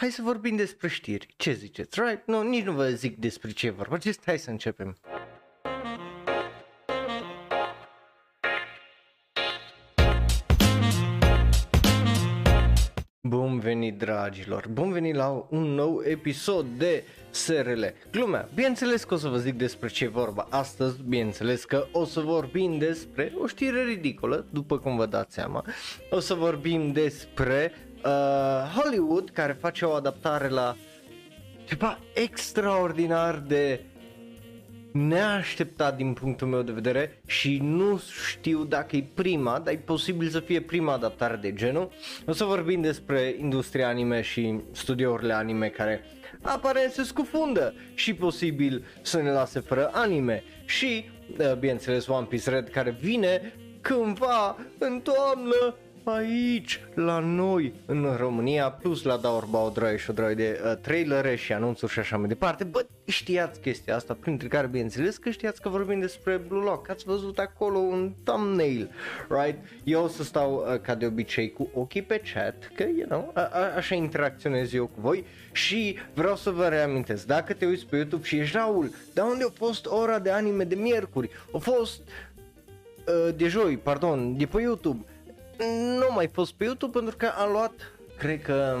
hai să vorbim despre știri. Ce ziceți, right? Nu, nici nu vă zic despre ce e vorba, just hai să începem. Bun venit dragilor, bun venit la un nou episod de SRL Glumea, bineînțeles că o să vă zic despre ce e vorba astăzi, bineînțeles că o să vorbim despre o știre ridicolă, după cum vă dați seama O să vorbim despre uh, Hollywood care face o adaptare la ceva extraordinar de neașteptat din punctul meu de vedere și nu știu dacă e prima, dar e posibil să fie prima adaptare de genul. O să vorbim despre industria anime și studiourile anime care aparent se scufundă și posibil să ne lase fără anime și, uh, bineînțeles, One Piece Red care vine cândva în toamnă aici, la noi, în România, plus la Daurba o droaie și o droaie de uh, trailere și anunțuri și așa mai departe. Bă, știați chestia asta, printre care, bineînțeles, că știați că vorbim despre Blue Lock, ați văzut acolo un thumbnail, right? Eu o să stau, uh, ca de obicei, cu ochii pe chat, că, you know, a- a- așa interacționez eu cu voi și vreau să vă reamintesc, dacă te uiți pe YouTube și ești Raul, dar unde a fost ora de anime de miercuri? A fost uh, de joi, pardon, de pe YouTube nu mai fost pe YouTube pentru că am luat, cred că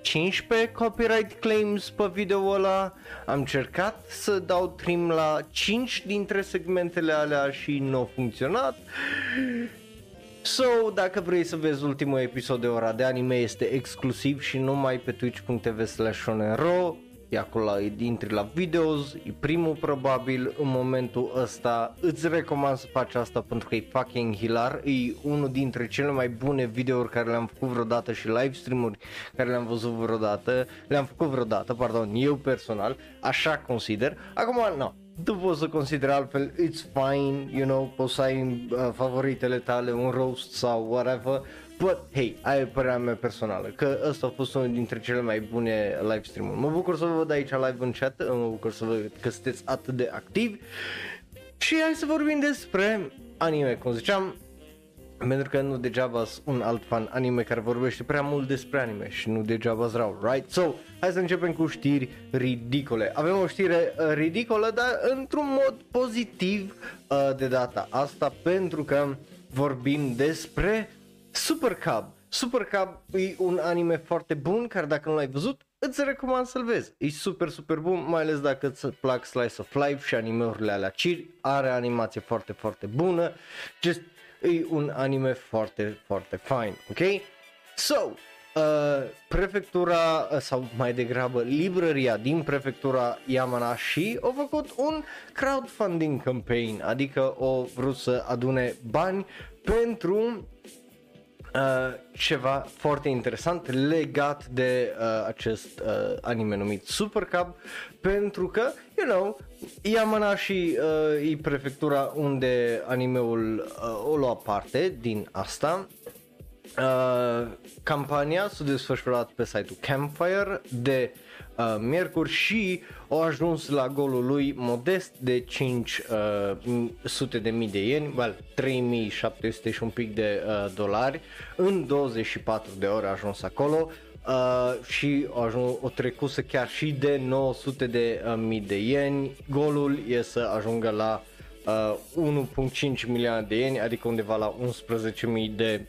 15 copyright claims pe video ăla, am încercat să dau trim la 5 dintre segmentele alea și nu a funcționat. So, dacă vrei să vezi ultimul episod de ora de anime este exclusiv și numai pe twitch.tv slash e acolo, e intri la videos, e primul probabil în momentul ăsta, îți recomand să faci asta pentru că e fucking hilar, e unul dintre cele mai bune videouri care le-am făcut vreodată și live stream-uri care le-am văzut vreodată, le-am făcut vreodată, pardon, eu personal, așa consider, acum, nu, tu poți să consideri altfel, it's fine, you know, poți să ai uh, favoritele tale, un roast sau whatever, But, hey, aia e părerea mea personală, că ăsta a fost unul dintre cele mai bune live stream-uri. Mă bucur să vă văd aici live în chat, mă bucur să văd că sunteți atât de activi. Și hai să vorbim despre anime, cum ziceam, pentru că nu degeaba un alt fan anime care vorbește prea mult despre anime și nu degeaba rău, right? So, hai să începem cu știri ridicole. Avem o știre uh, ridicolă, dar într-un mod pozitiv uh, de data asta, pentru că vorbim despre Super Cub. Super Cub e un anime foarte bun care dacă nu l-ai văzut, îți recomand să-l vezi. E super, super bun, mai ales dacă îți plac Slice of Life și animeurile alea ciri. Are animație foarte, foarte bună. Just, e un anime foarte, foarte fine, ok? So, uh, prefectura, uh, sau mai degrabă librăria din prefectura Yamanashi a făcut un crowdfunding campaign, adică o vrut să adune bani pentru Uh, ceva foarte interesant legat de uh, acest uh, anime numit Super Cub pentru că, you know, Yamanashi uh, e prefectura unde animeul uh, o lua parte din asta. Uh, campania s-a desfășurat pe site-ul Campfire de uh, miercuri și au ajuns la golul lui modest de 500 uh, de mii de ieni, well, 3700 și un pic de uh, dolari, în 24 de ore a ajuns acolo uh, și a ajuns, o trecusă chiar și de 900 de uh, mii de ieni, golul e să ajungă la uh, 1.5 milioane de ieni, adică undeva la 11.000 de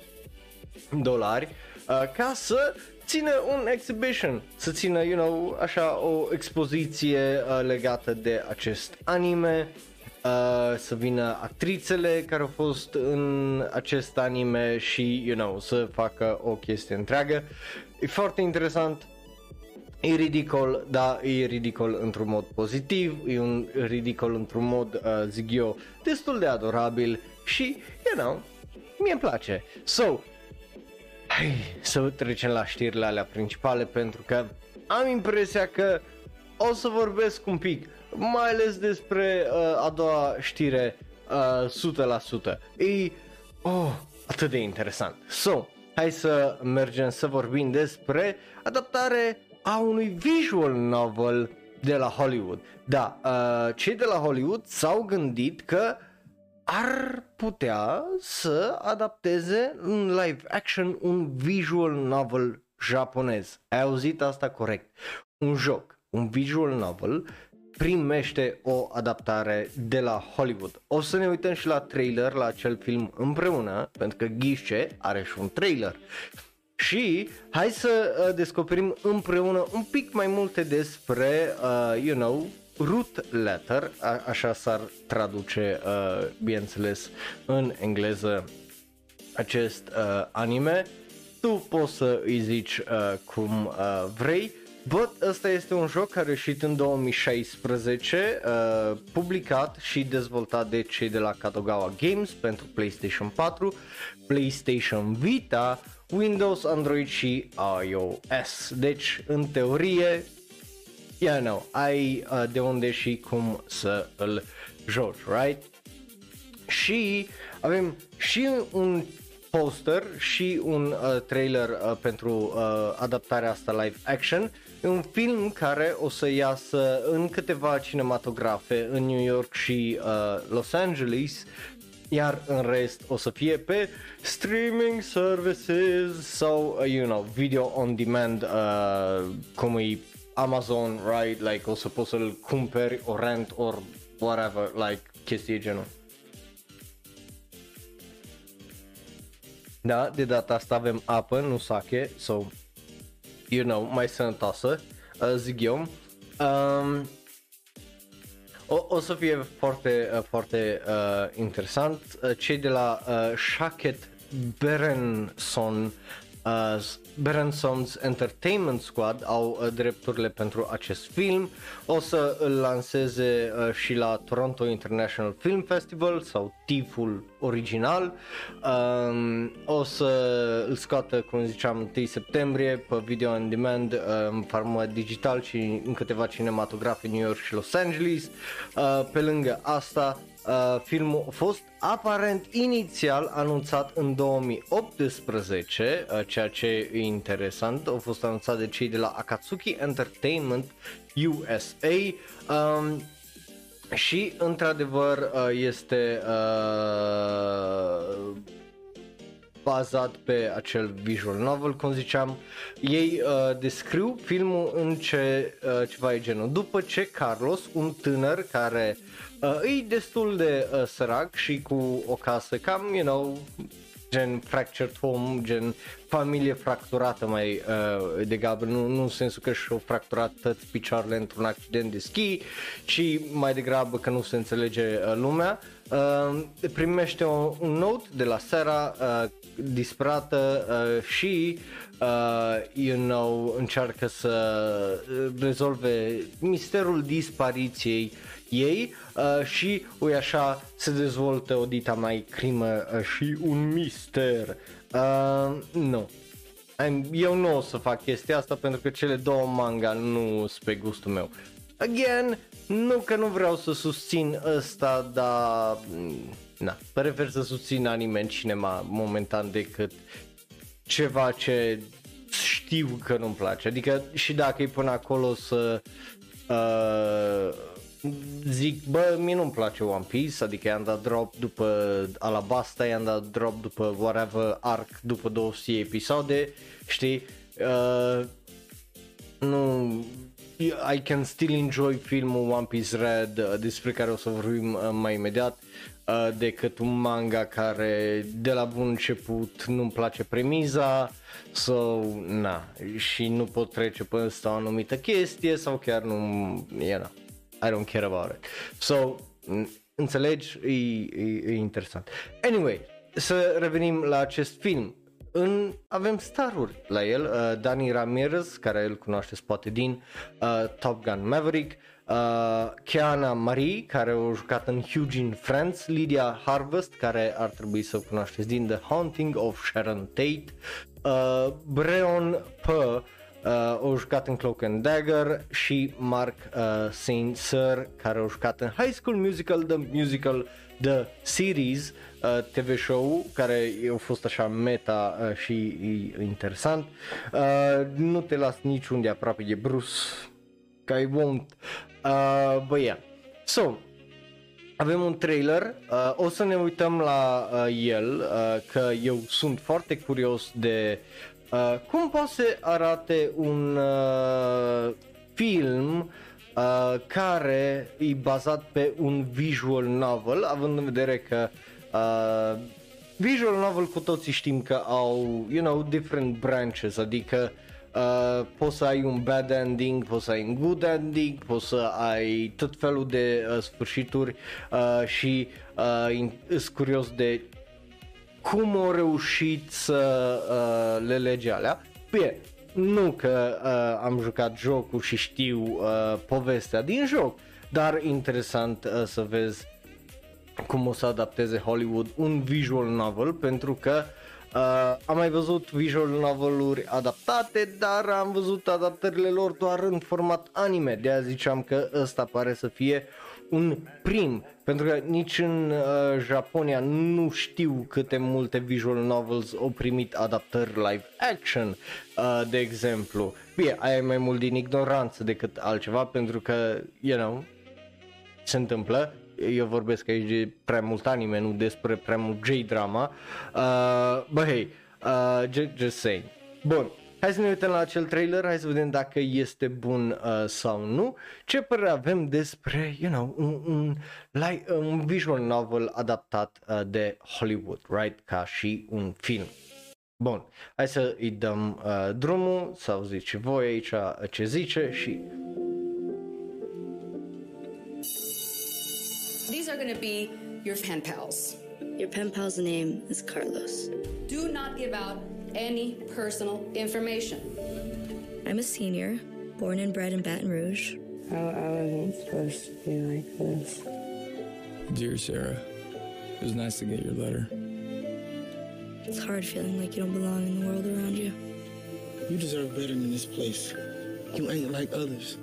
dolari, uh, ca să țină un exhibition, să țină, you know, așa o expoziție uh, legată de acest anime, uh, să vină actrițele care au fost în acest anime și, you know, să facă o chestie întreagă. E foarte interesant, E ridicol, da, e ridicol într-un mod pozitiv, e un ridicol într-un mod, uh, zic eu, destul de adorabil și, you know, mie îmi place. So, Hai să trecem la știrile alea principale pentru că am impresia că o să vorbesc un pic, mai ales despre uh, a doua știre uh, 100%. E oh, atât de interesant. So, hai să mergem să vorbim despre adaptare a unui visual novel de la Hollywood. Da, uh, cei de la Hollywood s-au gândit că ar putea să adapteze în live action un visual novel japonez. Ai auzit asta corect. Un joc, un visual novel, primește o adaptare de la Hollywood. O să ne uităm și la trailer, la acel film împreună, pentru că Ghișe are și un trailer. Și hai să uh, descoperim împreună un pic mai multe despre, uh, you know, root letter, a- așa s-ar traduce, uh, bineînțeles, în engleză acest uh, anime. Tu poți să îi zici uh, cum uh, vrei, But ăsta este un joc care a ieșit în 2016, uh, publicat și dezvoltat de cei de la Kadogawa Games pentru PlayStation 4, PlayStation Vita, Windows, Android și iOS. Deci, în teorie, yeah, no, ai uh, de unde și cum să îl joci, right? Și avem și un poster și un uh, trailer uh, pentru uh, adaptarea asta live action. E un film care o să iasă în câteva cinematografe în New York și uh, Los Angeles iar în rest o să fie pe streaming services sau, uh, you know, video on demand, uh, cum e Amazon, right? Like o să poți să-l cumperi, o rent, or whatever, like chestii genul. Da, de data asta avem apă, nu sake, so, you know, mai sănătoasă, uh, zic eu. Um, o, o să fie foarte, uh, foarte uh, interesant. Uh, cei de la uh, Shacket Berenson uh, Berenson's Entertainment Squad au uh, drepturile pentru acest film. O să îl lanseze uh, și la Toronto International Film Festival sau TIFF-ul original. Um, o să îl scoată, cum ziceam, 1 septembrie pe video on demand uh, în format digital și în câteva cinematografe New York și Los Angeles. Uh, pe lângă asta, Uh, filmul a fost aparent inițial anunțat în 2018, uh, ceea ce e interesant, a fost anunțat de cei de la Akatsuki Entertainment USA um, și într-adevăr uh, este uh, bazat pe acel visual novel, cum ziceam. Ei uh, descriu filmul în ce, uh, ceva e genul. După ce Carlos, un tânăr care uh, e destul de uh, sărac și cu o casă cam, you know, gen fractured home, gen familie fracturată mai uh, degrabă, nu, nu în sensul că și-au fracturat toți picioarele într-un accident de schi, ci mai degrabă că nu se înțelege uh, lumea. Uh, primește o, un note de la Sara uh, disperată uh, și uh, you know, încearcă să rezolve misterul dispariției ei uh, și ui așa se dezvoltă o dita mai crimă uh, și un mister. Uh, nu. Eu nu o să fac chestia asta pentru că cele două manga nu sunt pe gustul meu. Again, nu că nu vreau să susțin ăsta, dar mm, na, prefer să susțin anime în cinema momentan decât ceva ce știu că nu-mi place. Adică și dacă e până acolo să uh, zic, bă, mie nu-mi place One Piece, adică i-am dat drop după Alabasta, i-am dat drop după whatever arc după 200 episoade, știi? Uh, nu, I can still enjoy filmul One Piece Red, uh, despre care o să vorbim uh, mai imediat, uh, decât un manga care de la bun început nu-mi place premiza, so, na, și nu pot trece până ăsta o anumită chestie sau chiar nu, e, na, I don't care about it. So, înțelegi, e, e, e interesant. Anyway, să revenim la acest film. În, avem staruri la el, uh, Dani Ramirez, care îl cunoașteți poate din uh, Top Gun Maverick, uh, Keana Marie, care a jucat în Eugene Friends, Lydia Harvest, care ar trebui să o cunoașteți din The Haunting of Sharon Tate, uh, Breon P, uh, au jucat în Cloak and Dagger și Mark uh, Saint Sir care au jucat în High School Musical, The Musical, The Series uh, TV show care a fost așa meta uh, și e, interesant. Uh, nu te las niciunde aproape de Bruce, că I won't. Uh, but yeah. So, avem un trailer, uh, o să ne uităm la uh, el, uh, că eu sunt foarte curios de uh, cum poate să arate un uh, film uh, care e bazat pe un visual novel, având în vedere că uh, visual novel cu toții știm că au, you know, different branches, adică Uh, poți să ai un bad ending, poți să ai un good ending, poți să ai tot felul de uh, sfârșituri uh, și uh, sunt curios de cum au reușit să uh, le lege alea. Bine, nu că uh, am jucat jocul și știu uh, povestea din joc, dar interesant uh, să vezi cum o să adapteze Hollywood un visual novel pentru că Uh, am mai văzut visual noveluri adaptate, dar am văzut adaptările lor doar în format anime, de aia ziceam că ăsta pare să fie un prim, pentru că nici în uh, Japonia nu știu câte multe visual novels au primit adaptări live action, uh, de exemplu. Bine, aia e mai mult din ignoranță decât altceva, pentru că, you know, se întâmplă, eu vorbesc aici de prea mult anime, nu despre prea mult J-drama, uh, bă, hey, uh, just, just saying. Bun, Hai să ne uităm la acel trailer, hai să vedem dacă este bun uh, sau nu. Ce părere avem despre, you know, un, un, like, un visual novel adaptat uh, de Hollywood, right? Ca și un film. Bun, hai să îi dăm uh, drumul, să auziți și voi aici ce zice și... These are going to be your pen pals. Your pen pal's name is Carlos. Do not give out any personal information. I'm a senior, born and bred in Baton Rouge. I, I wasn't supposed to be like this. Dear Sarah, it was nice to get your letter. It's hard feeling like you don't belong in the world around you. You deserve better than this place. You ain't like others.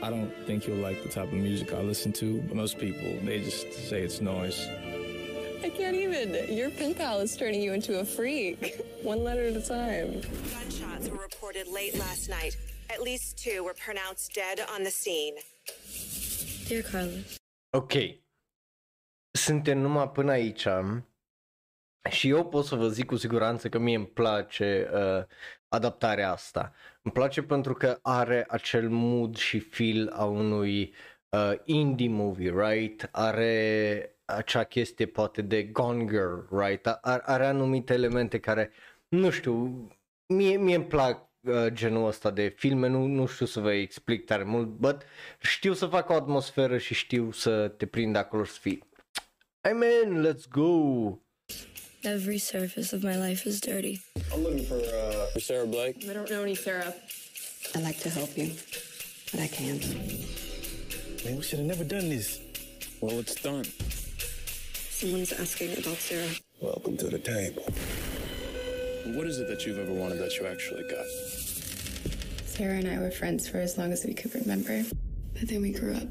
I don't think you'll like the type of music I listen to, but most people, they just say it's noise. I can't even. Your pen pal is turning you into a freak. One letter at a time. Gunshots were reported late last night. At least two were pronounced dead on the scene. Dear Carlos, Ok. Suntem numai până aici și eu pot să vă zic cu siguranță că mie îmi place uh, adaptarea asta. Îmi place pentru că are acel mood și feel a unui uh, indie movie, right? Are acea chestie poate de Gone Girl, right? Are, are anumite elemente care, nu știu, mie, mie îmi plac uh, genul ăsta de filme, nu, nu știu să vă explic tare mult, but știu să fac o atmosferă și știu să te prind acolo și să fii Hey man, let's go! every surface of my life is dirty. I'm looking for, uh, for Sarah Blake. I don't know any Sarah. I'd like to help you, but I can't. Man, we should have never done this. Well, it's done. Someone's asking about Sarah. Welcome to the table. What is it that you've ever wanted that you actually got? Sarah and I were friends for as long as we could remember, but then we grew up.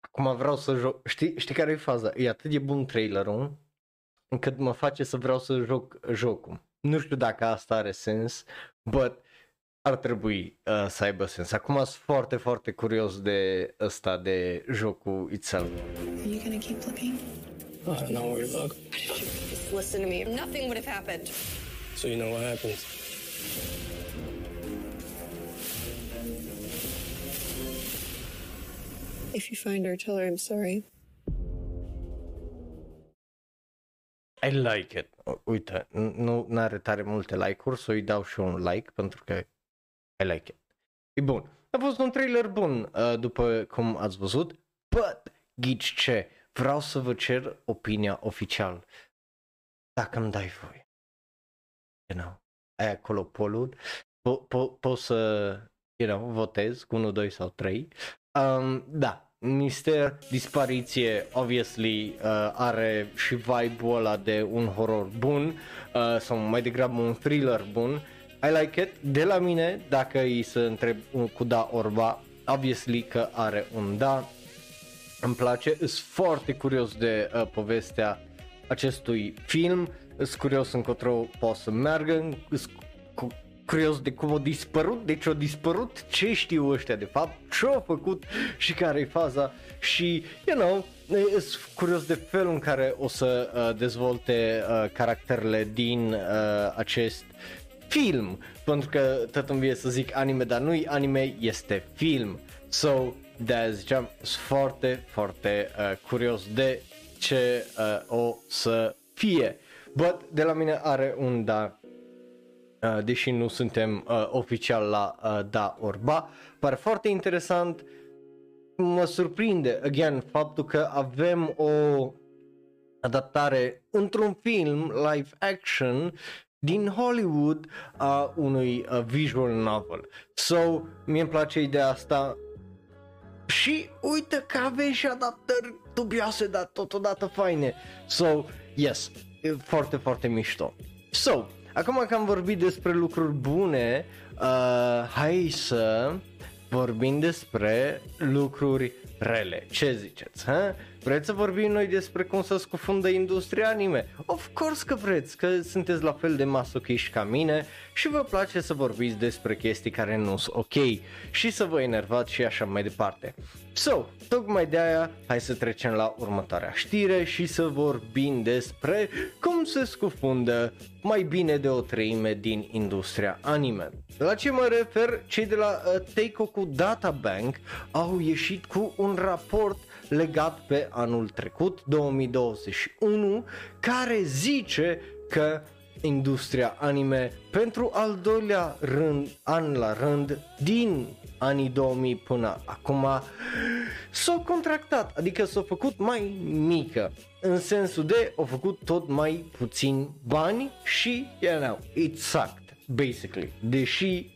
Acum vreau să joc, știi, știi care e faza? E atât de bun trailerul încât mă face să vreau să joc jocul. Nu știu dacă asta are sens, but ar trebui uh, să aibă sens. Acum sunt foarte, foarte curios de ăsta de jocul itself. Are you gonna keep looking? Oh, I know where to look. Just listen to me. Nothing would have happened. So you know what happens. If you find her, tell her I'm sorry. I like it. U- Uite, n- nu are tare multe like-uri, să îi dau și un like pentru că I like it. E bun. A fost un trailer bun, uh, după cum ați văzut, but ghici ce? Vreau să vă cer opinia oficial. Dacă îmi dai voi. You know, ai acolo polul, po- po- poți să, you know, votez cu 1, 2 sau 3. Um, da, Mister Dispariție, obviously, uh, are și vibe-ul ăla de un horror bun, uh, sau mai degrabă un thriller bun. I like it. De la mine, dacă îi să întreb un- cu da orba, obviously că are un da. Îmi place, sunt foarte curios de uh, povestea acestui film, sunt curios încotro poate să meargă, sunt cu- curios de cum au dispărut, de ce au dispărut, ce știu ăștia de fapt, ce au făcut și care e faza și, you know, sunt curios de felul în care o să uh, dezvolte uh, caracterele din uh, acest film, pentru că tot îmi vine să zic anime, dar nu anime, este film. So, de ziceam, sunt foarte, foarte uh, curios de ce uh, o să fie. But de la mine are un da Uh, deși nu suntem uh, oficial la uh, da orba. Pare foarte interesant, mă surprinde, again, faptul că avem o adaptare într-un film live action din Hollywood a unui uh, visual novel. So, mie îmi place ideea asta și uite că avem și adaptări dubioase, dar totodată faine. So, yes, foarte, foarte mișto. So, Acum că am vorbit despre lucruri bune, uh, hai să vorbim despre lucruri rele. Ce ziceți? Ha? Vreți să vorbim noi despre cum să scufundă industria anime? Of course că vreți, că sunteți la fel de masochiști ca mine și vă place să vorbiți despre chestii care nu sunt ok și să vă enervați și așa mai departe. So, tocmai de aia, hai să trecem la următoarea știre și să vorbim despre cum se scufundă mai bine de o treime din industria anime. La ce mă refer? Cei de la uh, Teikoku Data Bank au ieșit cu un raport legat pe anul trecut, 2021, care zice că industria anime pentru al doilea rând, an la rând din anii 2000 până acum s-a contractat, adică s-a făcut mai mică în sensul de au făcut tot mai puțin bani și, you know, it sucked, basically. Deși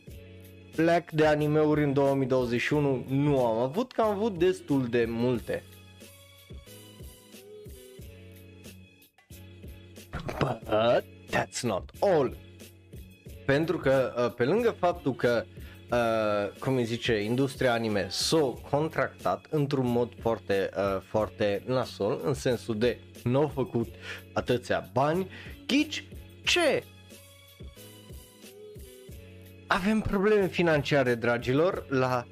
plec de animeuri în 2021 nu am avut, că am avut destul de multe. But that's not all. Pentru că uh, pe lângă faptul că uh, cum îi zice, industria anime s-a contractat într-un mod foarte, uh, foarte nasol, în sensul de nu au făcut atâția bani, ghici ce? Avem probleme financiare, dragilor, la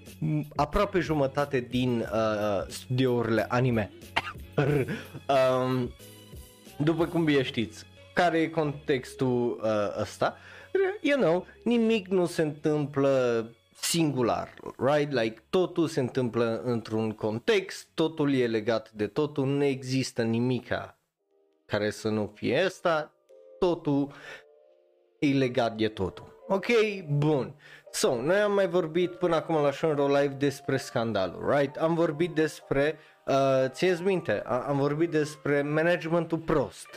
aproape jumătate din uh, studiourile anime. um, după cum bine știți, care e contextul uh, ăsta? You know, nimic nu se întâmplă singular, right? Like totul se întâmplă într-un context, totul e legat de totul, nu există nimica care să nu fie asta, totul e legat de totul. Ok, bun. So, noi am mai vorbit până acum la Shonro Live despre scandalul, right? Am vorbit despre, uh, țineți minte, am vorbit despre managementul prost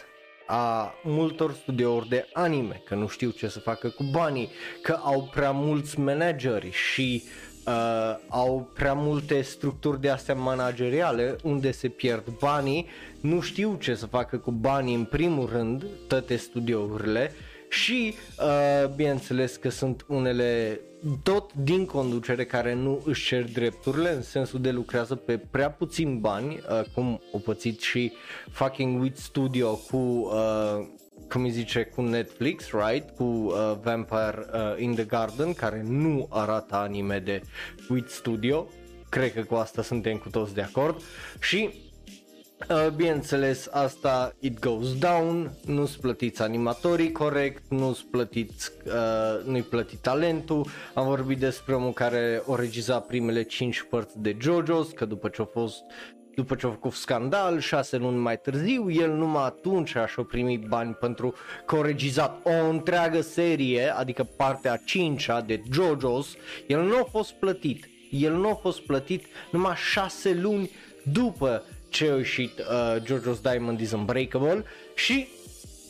a multor studiouri de anime, că nu știu ce să facă cu banii, că au prea mulți manageri și uh, au prea multe structuri de astea manageriale unde se pierd banii, nu știu ce să facă cu banii în primul rând, toate studiourile și uh, bineînțeles că sunt unele tot din conducere care nu își cer drepturile în sensul de lucrează pe prea puțin bani, uh, cum o pățit și fucking Wit Studio cu uh, cum îi zice, cu Netflix, right? Cu uh, Vampire uh, in the Garden, care nu arată anime de Wit Studio. Cred că cu asta suntem cu toți de acord. Și Uh, bineînțeles, asta it goes down, nu-ți plătiți animatorii corect, nu-ți plătiți, uh, nu-i plătit talentul. Am vorbit despre omul care o regiza primele 5 părți de JoJo's, că după ce a fost după ce a făcut scandal, șase luni mai târziu, el numai atunci și-a primit bani pentru că a regizat o întreagă serie, adică partea a cincea de JoJo's, el nu a fost plătit. El nu a fost plătit numai șase luni după ce a ieșit uh, JoJo's Diamond is Unbreakable și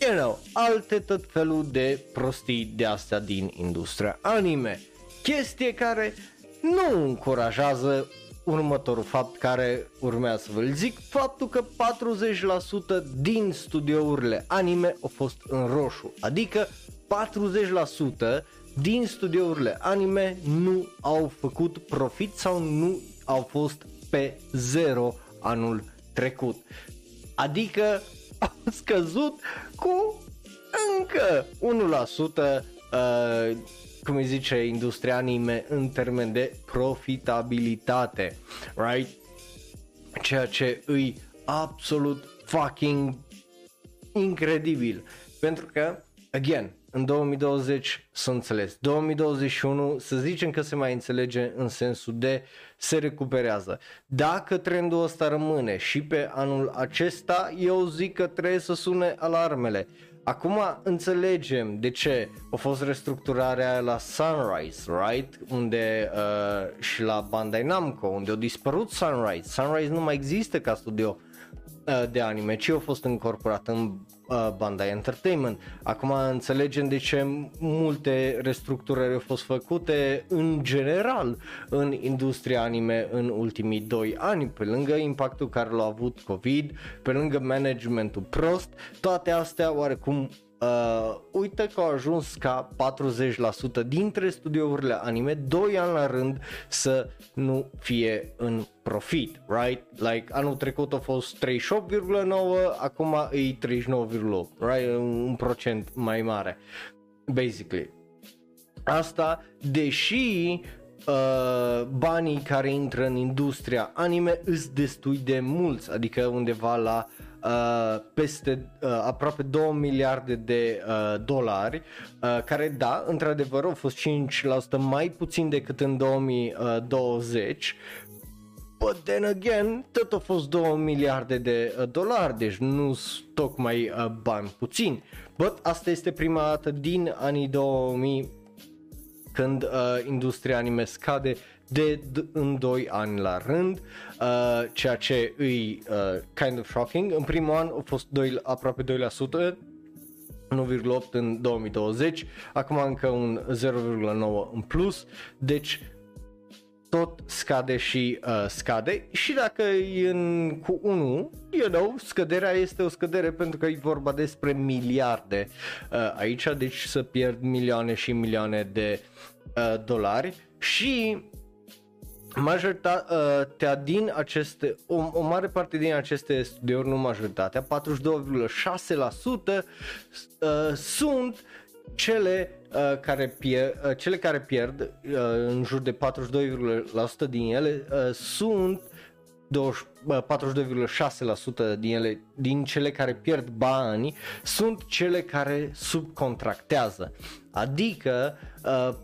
you know, alte tot felul de prostii de astea din industria anime. Chestie care nu încurajează următorul fapt care urmează să vă zic, faptul că 40% din studiourile anime au fost în roșu, adică 40% din studiourile anime nu au făcut profit sau nu au fost pe zero anul trecut. Adică a scăzut cu încă 1% uh, cum îi zice industria anime în termen de profitabilitate, right? Ceea ce îi absolut fucking incredibil. Pentru că, again, în 2020 s-a înțeles. 2021 să zicem că se mai înțelege în sensul de se recuperează. Dacă trendul ăsta rămâne și pe anul acesta, eu zic că trebuie să sune alarmele. Acum înțelegem de ce a fost restructurarea la Sunrise, right? Unde uh, și la Bandai Namco, unde a dispărut Sunrise. Sunrise nu mai există ca studio uh, de anime, ci a fost incorporat în uh, Bandai Entertainment. Acum înțelegem de ce multe restructurări au fost făcute în general în industria anime în ultimii 2 ani, pe lângă impactul care l-a avut COVID, pe lângă managementul prost, toate astea oarecum Uh, uite că au ajuns ca 40% dintre studiourile anime 2 ani la rând să nu fie în profit, right? Like anul trecut a fost 38,9, acum e 39,8, right? Un procent mai mare, basically. Asta, deși uh, banii care intră în industria anime îs destui de mulți, adică undeva la uh, peste uh, aproape 2 miliarde de uh, dolari, uh, care da, într-adevăr au fost 5% mai puțin decât în 2020, But then again, tot a fost 2 miliarde de uh, dolari, deci nu sunt tocmai uh, bani puțini. But asta este prima dată din anii 2000 când uh, industria anime scade de d- în 2 ani la rând, uh, ceea ce îi uh, kind of shocking. În primul an a fost 2, aproape 2%, 1,8 în 2020, acum încă un 0,9 în plus, deci tot scade și uh, scade. Și dacă e în, cu 1, you know, scăderea este o scădere pentru că e vorba despre miliarde uh, aici, deci să pierd milioane și milioane de uh, dolari. Și majoritatea din aceste, o, o mare parte din aceste studiouri, nu majoritatea, 42,6% uh, sunt cele uh, care pierd, uh, cele care pierd uh, în jur de 42,% din ele uh, sunt 20, uh, 42,6% din ele, din cele care pierd bani, sunt cele care subcontractează. Adică uh,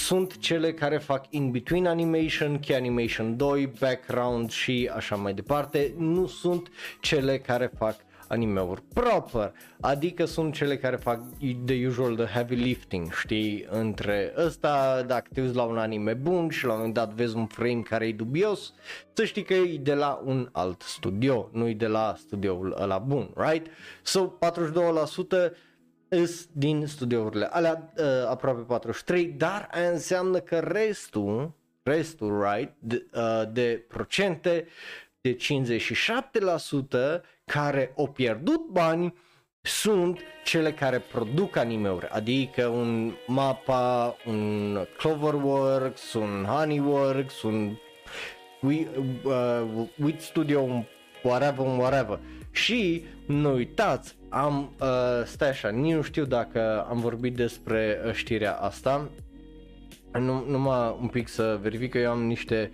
sunt cele care fac in-between animation, key animation 2, background și așa mai departe, nu sunt cele care fac anime-uri proper, adică sunt cele care fac the usual the heavy lifting, știi, între ăsta, dacă te uiți la un anime bun și la un moment dat vezi un frame care e dubios, să știi că e de la un alt studio, nu e de la studioul ăla bun, right? So 42% îs din studiourile alea, uh, aproape 43, dar aia înseamnă că restul, restul, right, de, uh, de procente, de 57% care au pierdut bani sunt cele care produc animeuri, adică un MAPA, un Cloverworks, un Honeyworks, un We, uh, Wit Studio, un whatever, un whatever. Și nu uitați, am, uh, stai așa, nici nu știu dacă am vorbit despre uh, știrea asta, nu, numai un pic să verific că eu am niște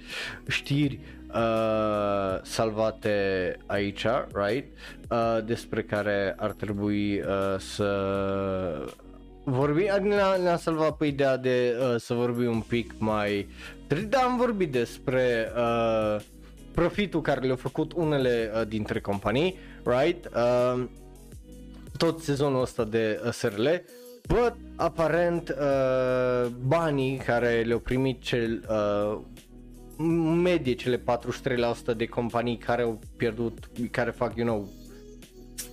știri uh, salvate aici, right? Uh, despre care ar trebui uh, să vorbi, ne-a, ne salvat pe ideea de uh, să vorbim un pic mai... Da, am vorbit despre uh, profitul care le-au făcut unele uh, dintre companii, right? Uh, tot sezonul ăsta de uh, SRL, but aparent uh, banii care le-au primit cel uh, medie cele 43% de companii care au pierdut, care fac, you know,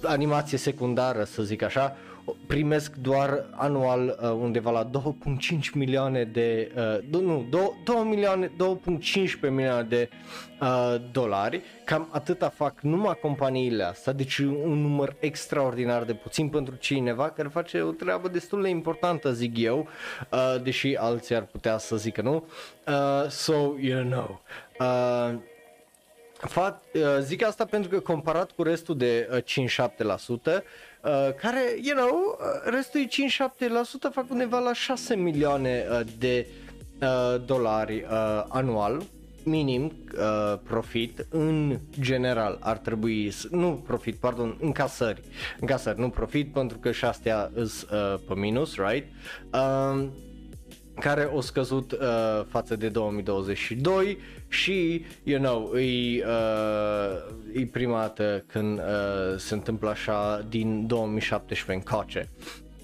animație secundară, să zic așa, primesc doar anual uh, undeva la 2.5 milioane de uh, nu, 2, 2 milioane 2.15 milioane de uh, dolari, cam atâta fac numai companiile astea, deci un număr extraordinar de puțin pentru cineva care face o treabă destul de importantă, zic eu, uh, deși alții ar putea să zică nu. Uh, so, you know. Uh, Fac, uh, zic asta pentru că comparat cu restul de uh, 5-7%, uh, care, you know, uh, restul 5-7% fac undeva la 6 milioane uh, de uh, dolari uh, anual minim uh, profit în general ar trebui să, nu profit, pardon, încasări, încasări, nu profit pentru că și astea îs uh, pe minus, right? Uh, care o scăzut uh, față de 2022 și, you know, e, uh, e prima dată când uh, se întâmplă așa din 2017 încoace.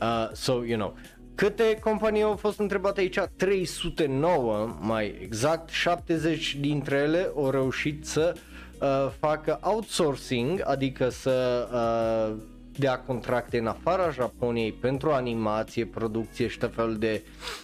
Uh, so, you know, Câte companii au fost întrebate aici? 309 mai exact, 70 dintre ele au reușit să uh, facă outsourcing, adică să uh, dea contracte în afara Japoniei pentru animație, producție și tot felul de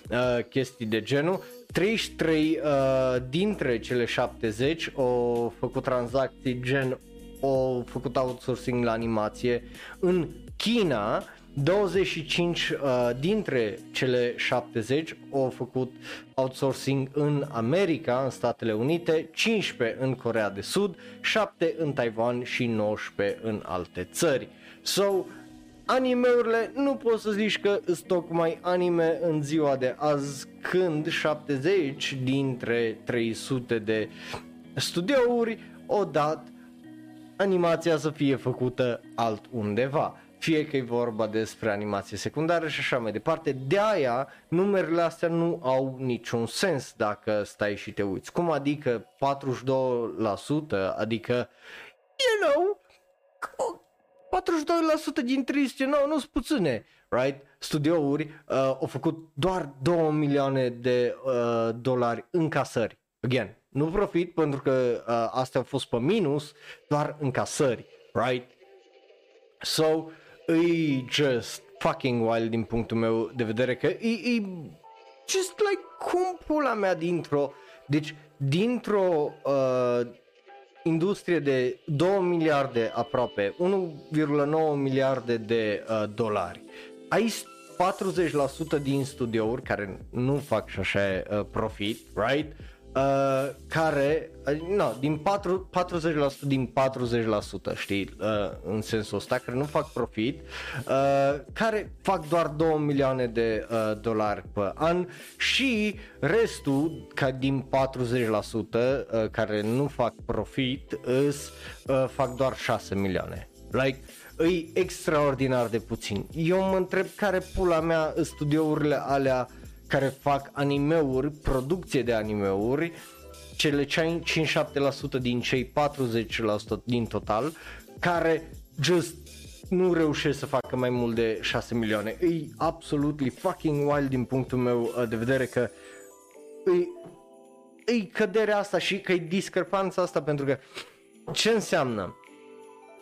uh, chestii de genul. 33 uh, dintre cele 70 au făcut tranzacții gen au făcut outsourcing la animație în China 25 uh, dintre cele 70 au făcut outsourcing în America, în Statele Unite, 15 în Corea de Sud, 7 în Taiwan și 19 în alte țări. So, animeurile nu poți să zici că sunt tocmai anime în ziua de azi când 70 dintre 300 de studiouri au dat animația să fie făcută altundeva fie că e vorba despre animație secundară și așa mai departe. De aia, numerele astea nu au niciun sens dacă stai și te uiți. Cum adică 42%, adică, you know, 42% din 309 nu sunt puține, right? Studiouri uh, au făcut doar 2 milioane de uh, dolari în casări. Again, nu profit pentru că uh, astea au fost pe minus, doar în casări, right? So, e just fucking wild din punctul meu de vedere că e, e just like cum pula mea dintr-o deci dintr-o uh, industrie de 2 miliarde aproape 1,9 miliarde de uh, dolari ai 40% din studiouri care nu fac și așa uh, profit, right? Uh, care, uh, no, din 4, 40% din 40%, știi, uh, în sensul ăsta, care nu fac profit, uh, care fac doar 2 milioane de uh, dolari pe an și restul, ca din 40% uh, care nu fac profit, îs, uh, fac doar 6 milioane. Like, e extraordinar de puțin. Eu mă întreb care pula mea studiourile alea uh, care fac animeuri, producție de animeuri, cele 5-7% din cei 40% din total, care just nu reușesc să facă mai mult de 6 milioane. E absolutely fucking wild din punctul meu uh, de vedere că e, e căderea asta și că e discrepanța asta pentru că ce înseamnă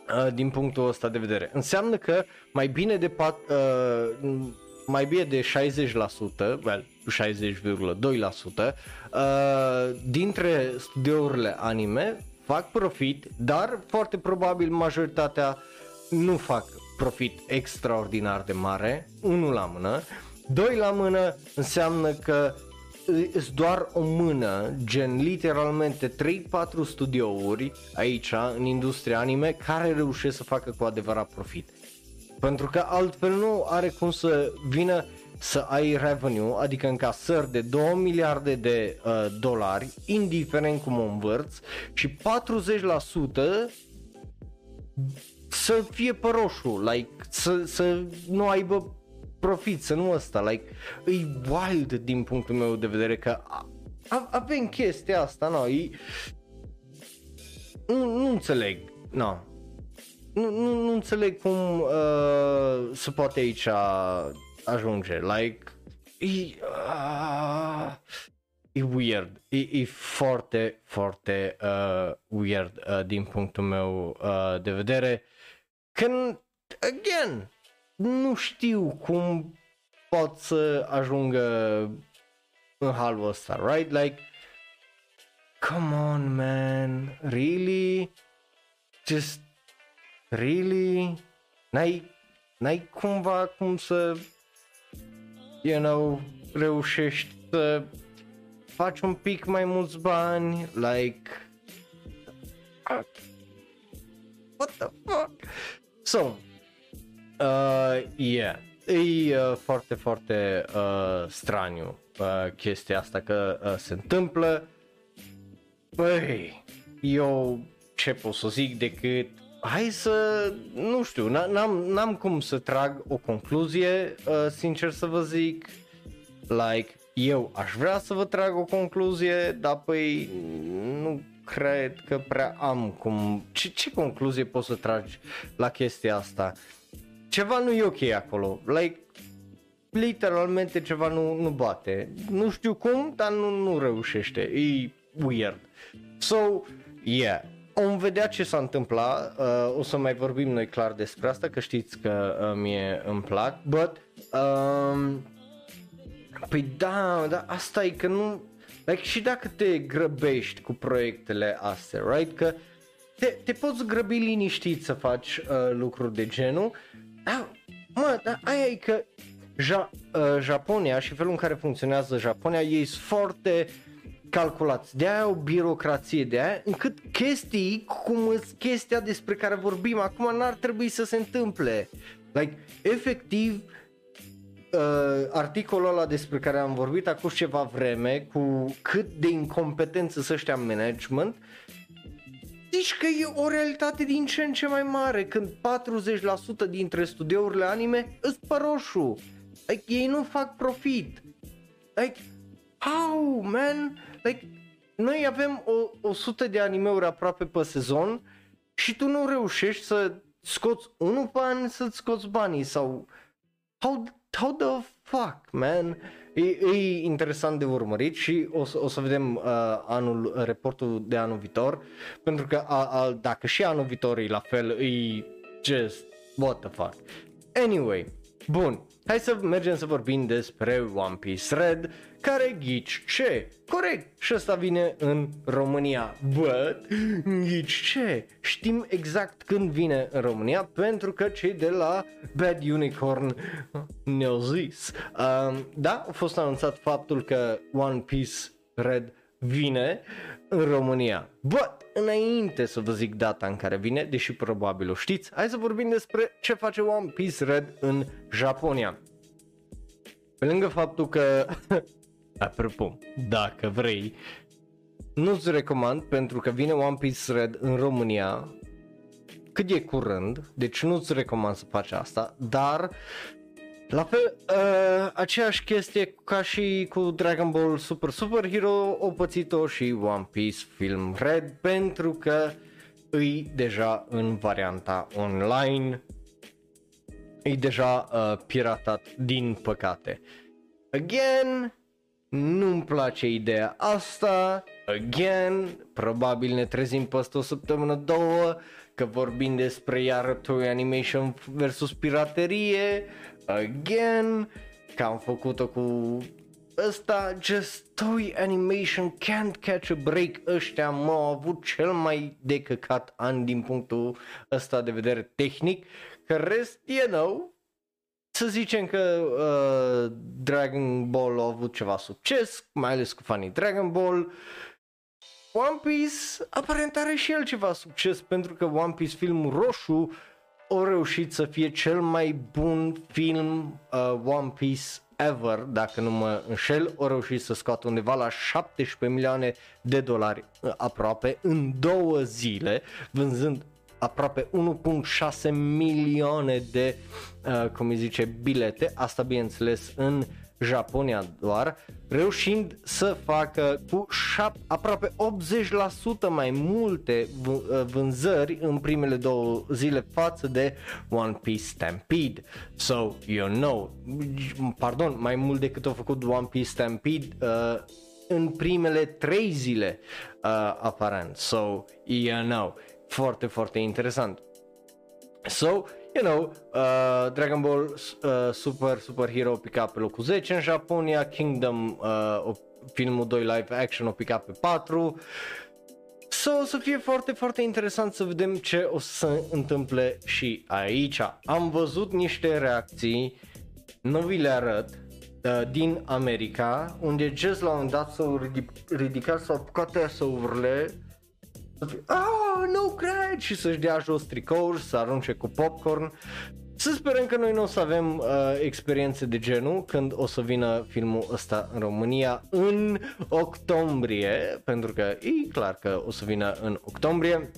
uh, din punctul ăsta de vedere? Înseamnă că mai bine de pat, uh, mai bine de 60%, well, 60,2% uh, dintre studiourile anime fac profit, dar foarte probabil majoritatea nu fac profit extraordinar de mare, unul la mână, doi la mână înseamnă că îți doar o mână, gen literalmente 3-4 studiouri aici în industria anime care reușesc să facă cu adevărat profit. Pentru că altfel nu are cum să vină să ai revenue, adică încasări de 2 miliarde de uh, dolari, indiferent cum o învârți, și 40% să fie pe roșu, like, să, să nu aibă profit, să nu ăsta, like, e wild din punctul meu de vedere că a, avem chestia asta, no, e, nu, nu înțeleg, no, nu, nu, nu înțeleg cum uh, se poate aici ajunge, like, e, uh, e weird, e, e foarte, foarte uh, weird uh, din punctul meu uh, de vedere, când, again, nu știu cum pot să ajungă în halul ăsta, right? Like, come on, man, really? Just really? N-ai, n-ai cumva cum să, you know, reușești să faci un pic mai mulți bani, like, what the fuck? So, Uh, yeah. E uh, foarte, foarte uh, straniu uh, chestia asta că uh, se întâmplă. Băi, eu ce pot să zic decât hai să, nu știu, n-am, n-am cum să trag o concluzie, uh, sincer să vă zic, like, eu aș vrea să vă trag o concluzie, dar păi nu cred că prea am cum, ce, ce concluzie poți să tragi la chestia asta? Ceva nu e ok acolo, like, literalmente ceva nu, nu bate, nu știu cum, dar nu, nu reușește, e weird. So, yeah, Om vedea ce s-a întâmplat, uh, o să mai vorbim noi clar despre asta, că știți că uh, mie îmi plac, but, um, păi da, da, asta e că nu, like, și dacă te grăbești cu proiectele astea, right, că te, te poți grăbi liniștit să faci uh, lucruri de genul, da, mă, dar aia e că ja, uh, Japonia și felul în care funcționează Japonia e foarte calculați, de aia o birocrație, de aia încât chestii cum chestia despre care vorbim acum n-ar trebui să se întâmple. Like, efectiv, uh, articolul ăla despre care am vorbit acum ceva vreme, cu cât de incompetență să ăștia în management, zici că e o realitate din ce în ce mai mare, când 40% dintre studiourile anime îs pe roșu. Like, ei nu fac profit. Like, how, man? Like, noi avem o, 100 de animeuri aproape pe sezon și tu nu reușești să scoți unul pe an să-ți scoți banii sau how, how the fuck, man? E, e interesant de urmărit și o să, o să vedem uh, anul, reportul de anul viitor, pentru că a, a, dacă și anul viitor e la fel, e just what the fuck. Anyway, bun, hai să mergem să vorbim despre One Piece Red, care ghici ce? Corect, și ăsta vine în România. But, ghici ce? Știm exact când vine în România pentru că cei de la Bad Unicorn ne-au zis. Um, da, a fost anunțat faptul că One Piece Red vine în România. But, înainte să vă zic data în care vine, deși probabil o știți, hai să vorbim despre ce face One Piece Red în Japonia. Pe lângă faptul că Apropo, dacă vrei, nu-ți recomand pentru că vine One Piece Red în România cât e curând, deci nu-ți recomand să faci asta, dar la fel, uh, aceeași chestie ca și cu Dragon Ball Super Super Hero o pățit-o și One Piece Film Red pentru că îi deja în varianta online, e deja uh, piratat din păcate. Again, nu-mi place ideea asta, again, probabil ne trezim peste o săptămână, două, că vorbim despre iar Toy Animation versus piraterie, again, că am făcut-o cu ăsta, just Toy Animation can't catch a break, ăștia m-au avut cel mai decăcat an din punctul ăsta de vedere tehnic, că rest, you know, să zicem că uh, Dragon Ball a avut ceva succes, mai ales cu fanii Dragon Ball. One Piece aparent are și el ceva succes pentru că One Piece filmul roșu a reușit să fie cel mai bun film uh, One Piece ever, dacă nu mă înșel, a reușit să scoată undeva la 17 milioane de dolari uh, aproape în două zile, vânzând aproape 1.6 milioane de, uh, cum îi zice, bilete, asta bineînțeles în Japonia doar, reușind să facă cu șap- aproape 80% mai multe v- uh, vânzări în primele două zile față de One Piece Stampede. So, you know, pardon, mai mult decât a făcut One Piece Stampede uh, în primele trei zile uh, aparent. So, you know, foarte, foarte interesant. So, you know, uh, Dragon Ball uh, Super Super Hero pica pe locul 10 în Japonia, Kingdom uh, filmul 2 live action o pica pe 4. So, o să fie foarte, foarte interesant să vedem ce o să se întâmple și aici. Am văzut niște reacții, nu vi le arăt, uh, din America, unde just la un dat s-au ridicat, s-au apucat să urle ah, nu cred și să-și dea jos tricouri, să arunce cu popcorn. Să sperăm că noi nu o să avem uh, experiențe de genul când o să vină filmul ăsta în România în octombrie, pentru că e clar că o să vină în octombrie.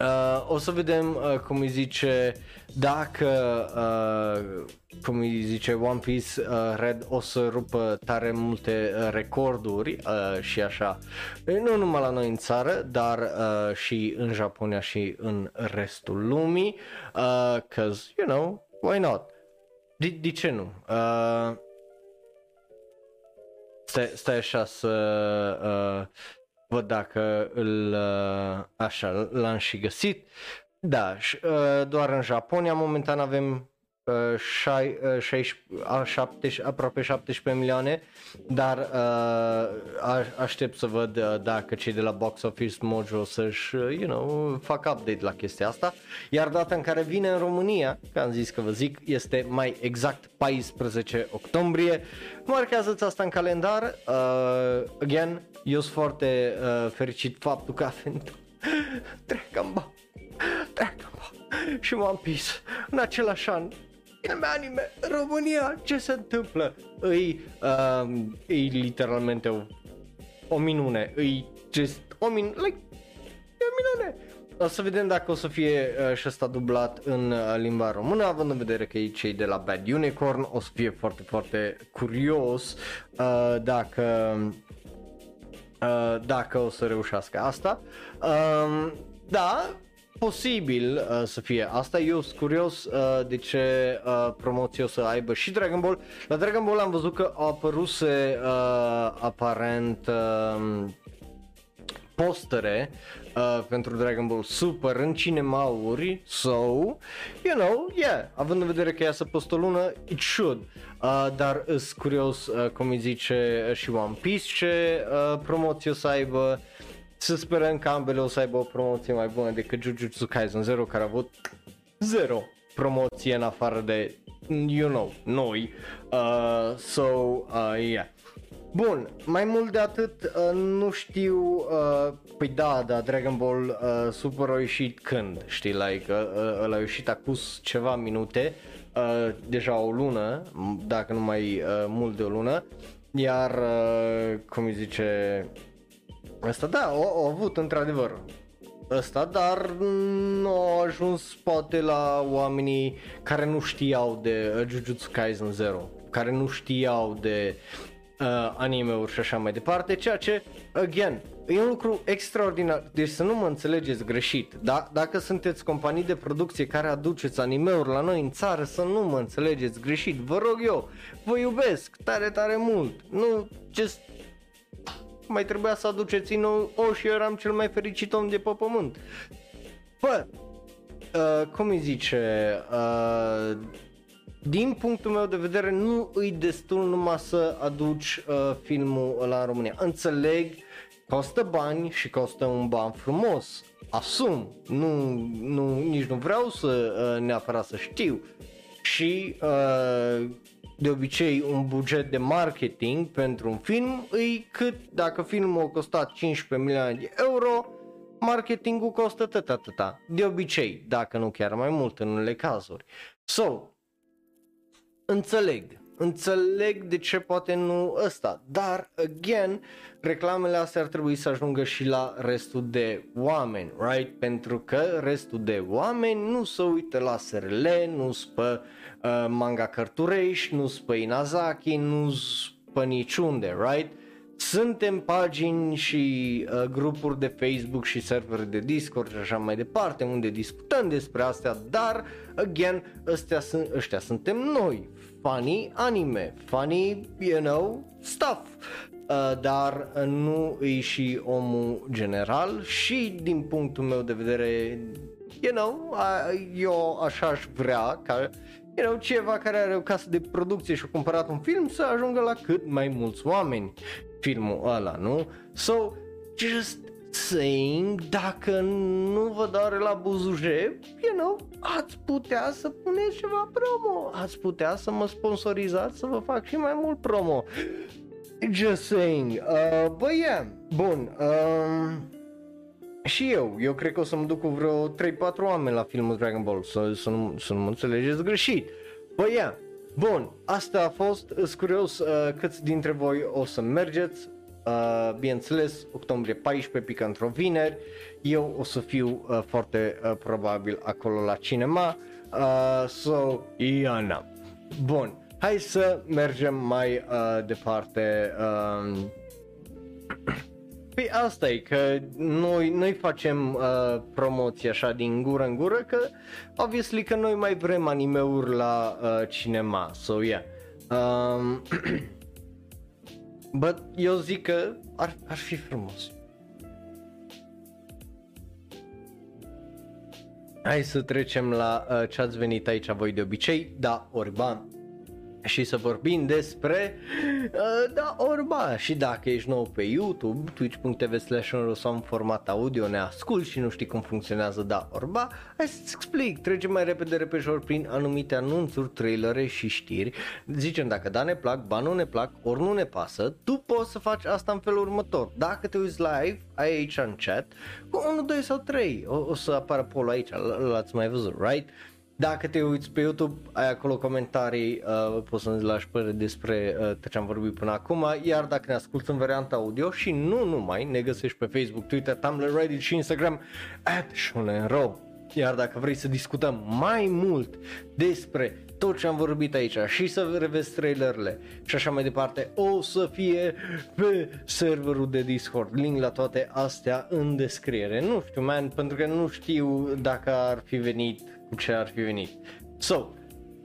Uh, o să vedem uh, cum îi zice dacă uh, cum îi zice One Piece uh, Red o să rupă tare multe uh, recorduri uh, și așa. Nu numai la noi în țară dar uh, și în Japonia și în restul lumii uh, cause you know why not? De, de ce nu? Uh, stai, stai așa să uh, văd dacă îl uh, așa l-am și găsit. Da, și, uh, doar în Japonia momentan avem uh, șai, uh, 16, a, 17, aproape 17 milioane, dar uh, a, aștept să văd uh, dacă cei de la Box Office Mojo să-și, uh, you know, fac update la chestia asta. Iar data în care vine în România, că am zis că vă zic, este mai exact 14 octombrie. Marchează-ți asta în calendar. Uh, again, eu sunt foarte uh, fericit faptul că a venit Dragon Ball Dragon Ball și One Piece în același an filme anime România, ce se întâmplă? Îi, uh, e literalmente o, o minune, îi just o minune, like, e o minune. O să vedem dacă o să fie uh, și ăsta dublat în uh, limba română, având în vedere că e cei de la Bad Unicorn, o să fie foarte, foarte curios uh, dacă uh, dacă o să reușească asta. Uh, da, posibil uh, să fie asta. Eu sunt curios uh, de ce uh, promoție o să aibă și Dragon Ball. La Dragon Ball am văzut că a apăruse uh, aparent uh, postere uh, pentru Dragon Ball Super în cinemauri, so, you know, yeah, având în vedere că iasă post o lună, it should. Uh, dar sunt curios, uh, cum îi zice uh, și One Piece, ce uh, promoție o să aibă. Să sperăm că ambele o să aibă o promoție mai bună decât Jujutsu Kaisen 0 care a avut zero promoție în afară de, you know, noi. Uh, so, uh, yeah. Bun, mai mult de atât uh, nu știu, uh, păi da, da, Dragon Ball uh, Super a ieșit când, știi, like, uh, uh, ăla a ieșit acum ceva minute, uh, deja o lună, m- dacă nu mai uh, mult de o lună, iar, uh, cum îi zice, Asta da, o, o avut într-adevăr. Ăsta, dar nu a ajuns poate la oamenii care nu știau de uh, Jujutsu Kaisen 0, care nu știau de uh, anime-uri și așa mai departe, ceea ce, again, e un lucru extraordinar, deci să nu mă înțelegeți greșit, da? dacă sunteți companii de producție care aduceți anime-uri la noi în țară, să nu mă înțelegeți greșit, vă rog eu, vă iubesc tare, tare mult, nu, just mai trebuia să aduceți în o și eu eram cel mai fericit om de pe pământ. Bă, uh, cum îi zice, uh, din punctul meu de vedere nu îi destul numai să aduci uh, filmul la România. Înțeleg, costă bani și costă un ban frumos. Asum, nu, nu, nici nu vreau să uh, neapărat să știu. Și uh, de obicei un buget de marketing pentru un film îi cât dacă filmul a costat 15 milioane de euro, marketingul costă tata tata. De obicei, dacă nu chiar mai mult în unele cazuri. So, înțeleg, înțeleg de ce poate nu ăsta, dar again, reclamele astea ar trebui să ajungă și la restul de oameni, right? Pentru că restul de oameni nu se uită la SRL, nu spă uh, manga cărturești, nu pe Inazaki, nu pe niciunde, right? Suntem pagini și uh, grupuri de Facebook și servere de Discord și așa mai departe unde discutăm despre astea, dar, again, ăstea sunt, ăștia suntem noi, funny anime, funny, you know, stuff. Uh, dar uh, nu e și omul general și din punctul meu de vedere, you know, uh, eu așa aș vrea ca you know, ceva care are o casă de producție și a cumpărat un film să ajungă la cât mai mulți oameni filmul ăla, nu? So, just saying, dacă nu vă doare la buzuje, you know, ați putea să puneți ceva promo, ați putea să mă sponsorizați să vă fac și mai mult promo. Just saying, uh, bă, yeah, bun, uh, și eu, eu cred că o să mă duc cu vreo 3-4 oameni la filmul Dragon Ball, să, să, nu, să nu mă înțelegeți greșit. Băi, ia, bun, asta a fost, îs curios uh, câți dintre voi o să mergeți, uh, bineînțeles, octombrie 14 pică într-o vineri, eu o să fiu uh, foarte uh, probabil acolo la cinema, uh, so, Iana. Bun, hai să mergem mai uh, departe. Uh, Păi asta e, că noi, noi facem uh, promoție așa din gură în gură, că obviously că noi mai vrem animeuri la uh, cinema, so yeah. Um, but eu zic că ar, ar fi frumos. Hai să trecem la uh, ce ați venit aici voi de obicei, da, Orban și să vorbim despre uh, da, Orba. Și dacă ești nou pe YouTube twitch.tv slash sau în format audio ne ascult și nu știi cum funcționează da Orba hai să-ți explic, trecem mai repede repejor prin anumite anunțuri, trailere și știri. Zicem dacă da ne plac, ba nu ne plac, ori nu ne pasă tu poți să faci asta în felul următor. Dacă te uiți live, ai aici în chat cu 1, 2 sau 3 o, o să apară polul aici, l-ați mai văzut, right? Dacă te uiți pe YouTube, ai acolo comentarii, uh, poți să-mi lași părere despre uh, ce am vorbit până acum, iar dacă ne asculti în varianta audio și nu numai, ne găsești pe Facebook, Twitter, Tumblr, Reddit și Instagram, at Shonen Iar dacă vrei să discutăm mai mult despre tot ce am vorbit aici și să revezi trailerele și așa mai departe, o să fie pe serverul de Discord. Link la toate astea în descriere. Nu știu, man, pentru că nu știu dacă ar fi venit cu ce ar fi venit. So,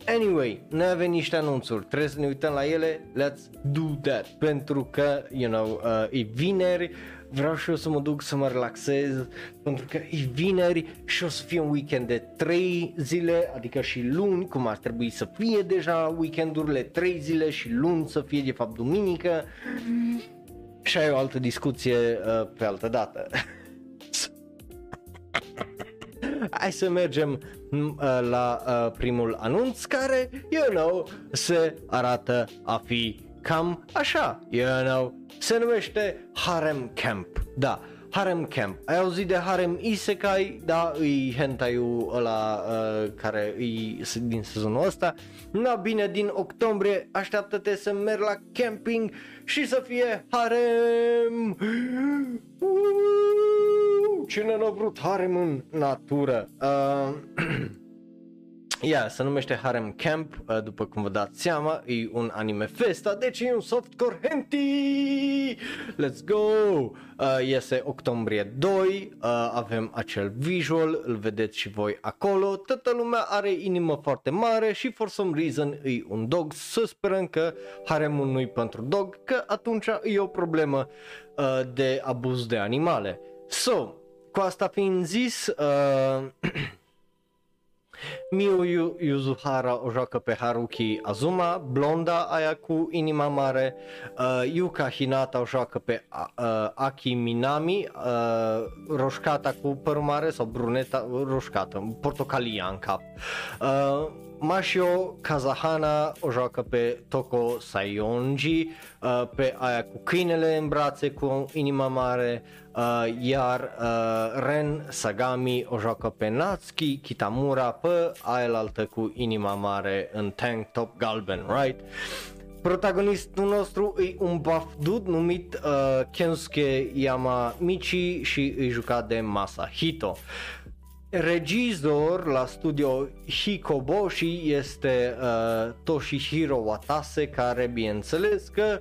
Anyway, noi avem niște anunțuri, trebuie să ne uităm la ele, let's do that, pentru că, you know, uh, e vineri, vreau și eu să mă duc să mă relaxez, pentru că e vineri și o să fie un weekend de 3 zile, adică și luni, cum ar trebui să fie deja weekendurile 3 zile și luni să fie de fapt duminică, și ai o altă discuție uh, pe altă dată. Hai să mergem mm, uh, la uh, primul anunț care, you know, se arată a fi cam așa, you know, se numește Harem Camp, da, Harem Camp. Ai auzit de Harem Isekai? Da, e hentai-ul ăla uh, care e din sezonul ăsta. Na bine, din octombrie așteaptă-te să mergi la camping și să fie harem. Cine n-a vrut harem în natură? Uh, Ia, se numește Harem Camp, uh, după cum vă dați seama, e un anime festa, deci e un softcore henti! Let's go! Uh, iese octombrie 2, uh, avem acel visual, îl vedeți și voi acolo, toată lumea are inimă foarte mare și for some reason e un dog, să sperăm că haremul nu-i pentru dog, că atunci e o problemă uh, de abuz de animale. So, cu asta fiind zis, uh, Miu Yuzuhara o joacă pe Haruki Azuma, blonda aia cu inima mare, uh, Yuka Hinata o joacă pe uh, Aki Minami, uh, roșcata cu părul mare sau bruneta, roșcată, portocalia în cap. Uh, Mashio Kazahana o joacă pe Toko Sayonji, uh, pe aia cu câinele în brațe cu inima mare, uh, iar uh, Ren Sagami o joacă pe Natsuki Kitamura, pe aia altă cu inima mare în tank top galben, right? Protagonistul nostru e un buff dude numit uh, Kensuke Yamamichi și îi jucat de Masahito. Regizor la studio Hikoboshi este uh, Toshihiro Watase care bineînțeles că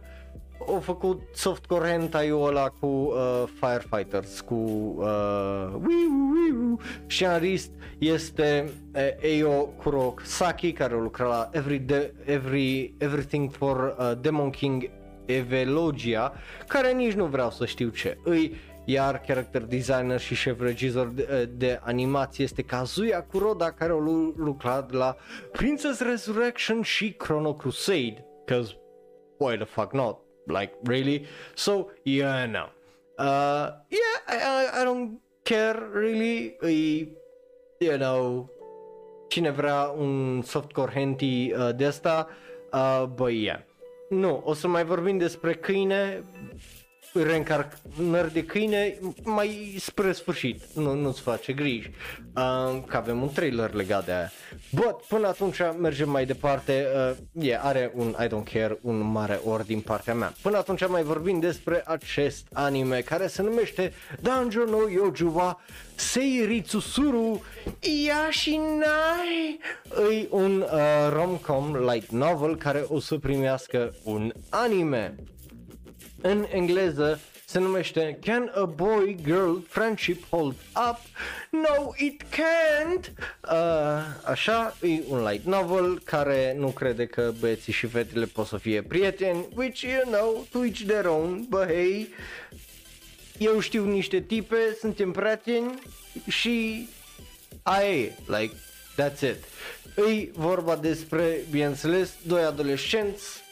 au făcut softcore hentai-ul ăla cu uh, Firefighters, cu uh, wiu, Scenarist este uh, Eio Kurosaki care lucra la Every de- Every, Everything for uh, Demon King Evelogia, care nici nu vreau să știu ce îi iar character designer și șef regizor de, de animație este Kazuya Kuroda care a lucrat la Princess Resurrection și Chrono Crusade, cause why the fuck not? Like really? So yeah, no. Uh, yeah, I, I, I don't care really. I, you know, cine vrea un softcore handy uh, de asta, uh, but yeah. Nu, o să mai vorbim despre câine reîncarnări de câine mai spre sfârșit, nu, nu-ți face griji, uh, că avem un trailer legat de aia. But, până atunci mergem mai departe, uh, yeah, are un I don't care, un mare or din partea mea. Până atunci mai vorbim despre acest anime care se numește Danjo no Yojuwa Seiritsusuru Yashinai. E un uh, rom-com light novel care o să primească un anime în engleză se numește Can a boy-girl friendship hold up? No, it can't! Uh, așa, e un light novel care nu crede că băieții și fetele pot să fie prieteni, which, you know, to each their own, but hey, eu știu niște tipe, suntem prieteni și aia e, like, that's it. E vorba despre, bineînțeles, doi adolescenți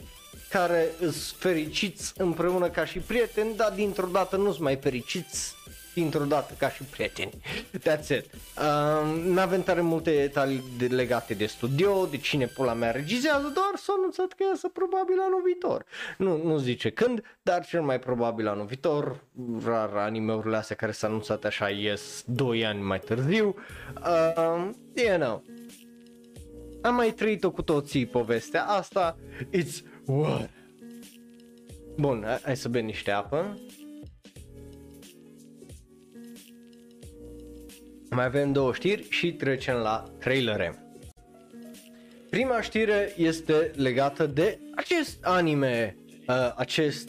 care sunt fericiți împreună ca și prieteni, dar dintr-o dată nu sunt mai fericiți dintr-o dată ca și prieteni. That's it. Uh, n-avem tare multe detalii de, legate de studio, de cine pula mea regizează, doar s-a anunțat că iasă probabil anul viitor. Nu, nu zice când, dar cel mai probabil anul viitor. Rar animeurile astea care s-au anunțat așa ies 2 ani mai târziu. Uh, you know. Am mai trăit-o cu toții povestea asta. It's what? Bun, hai- hai să bem niște apă. Mai avem două știri și trecem la trailere. Prima știre este legată de acest anime, uh, acest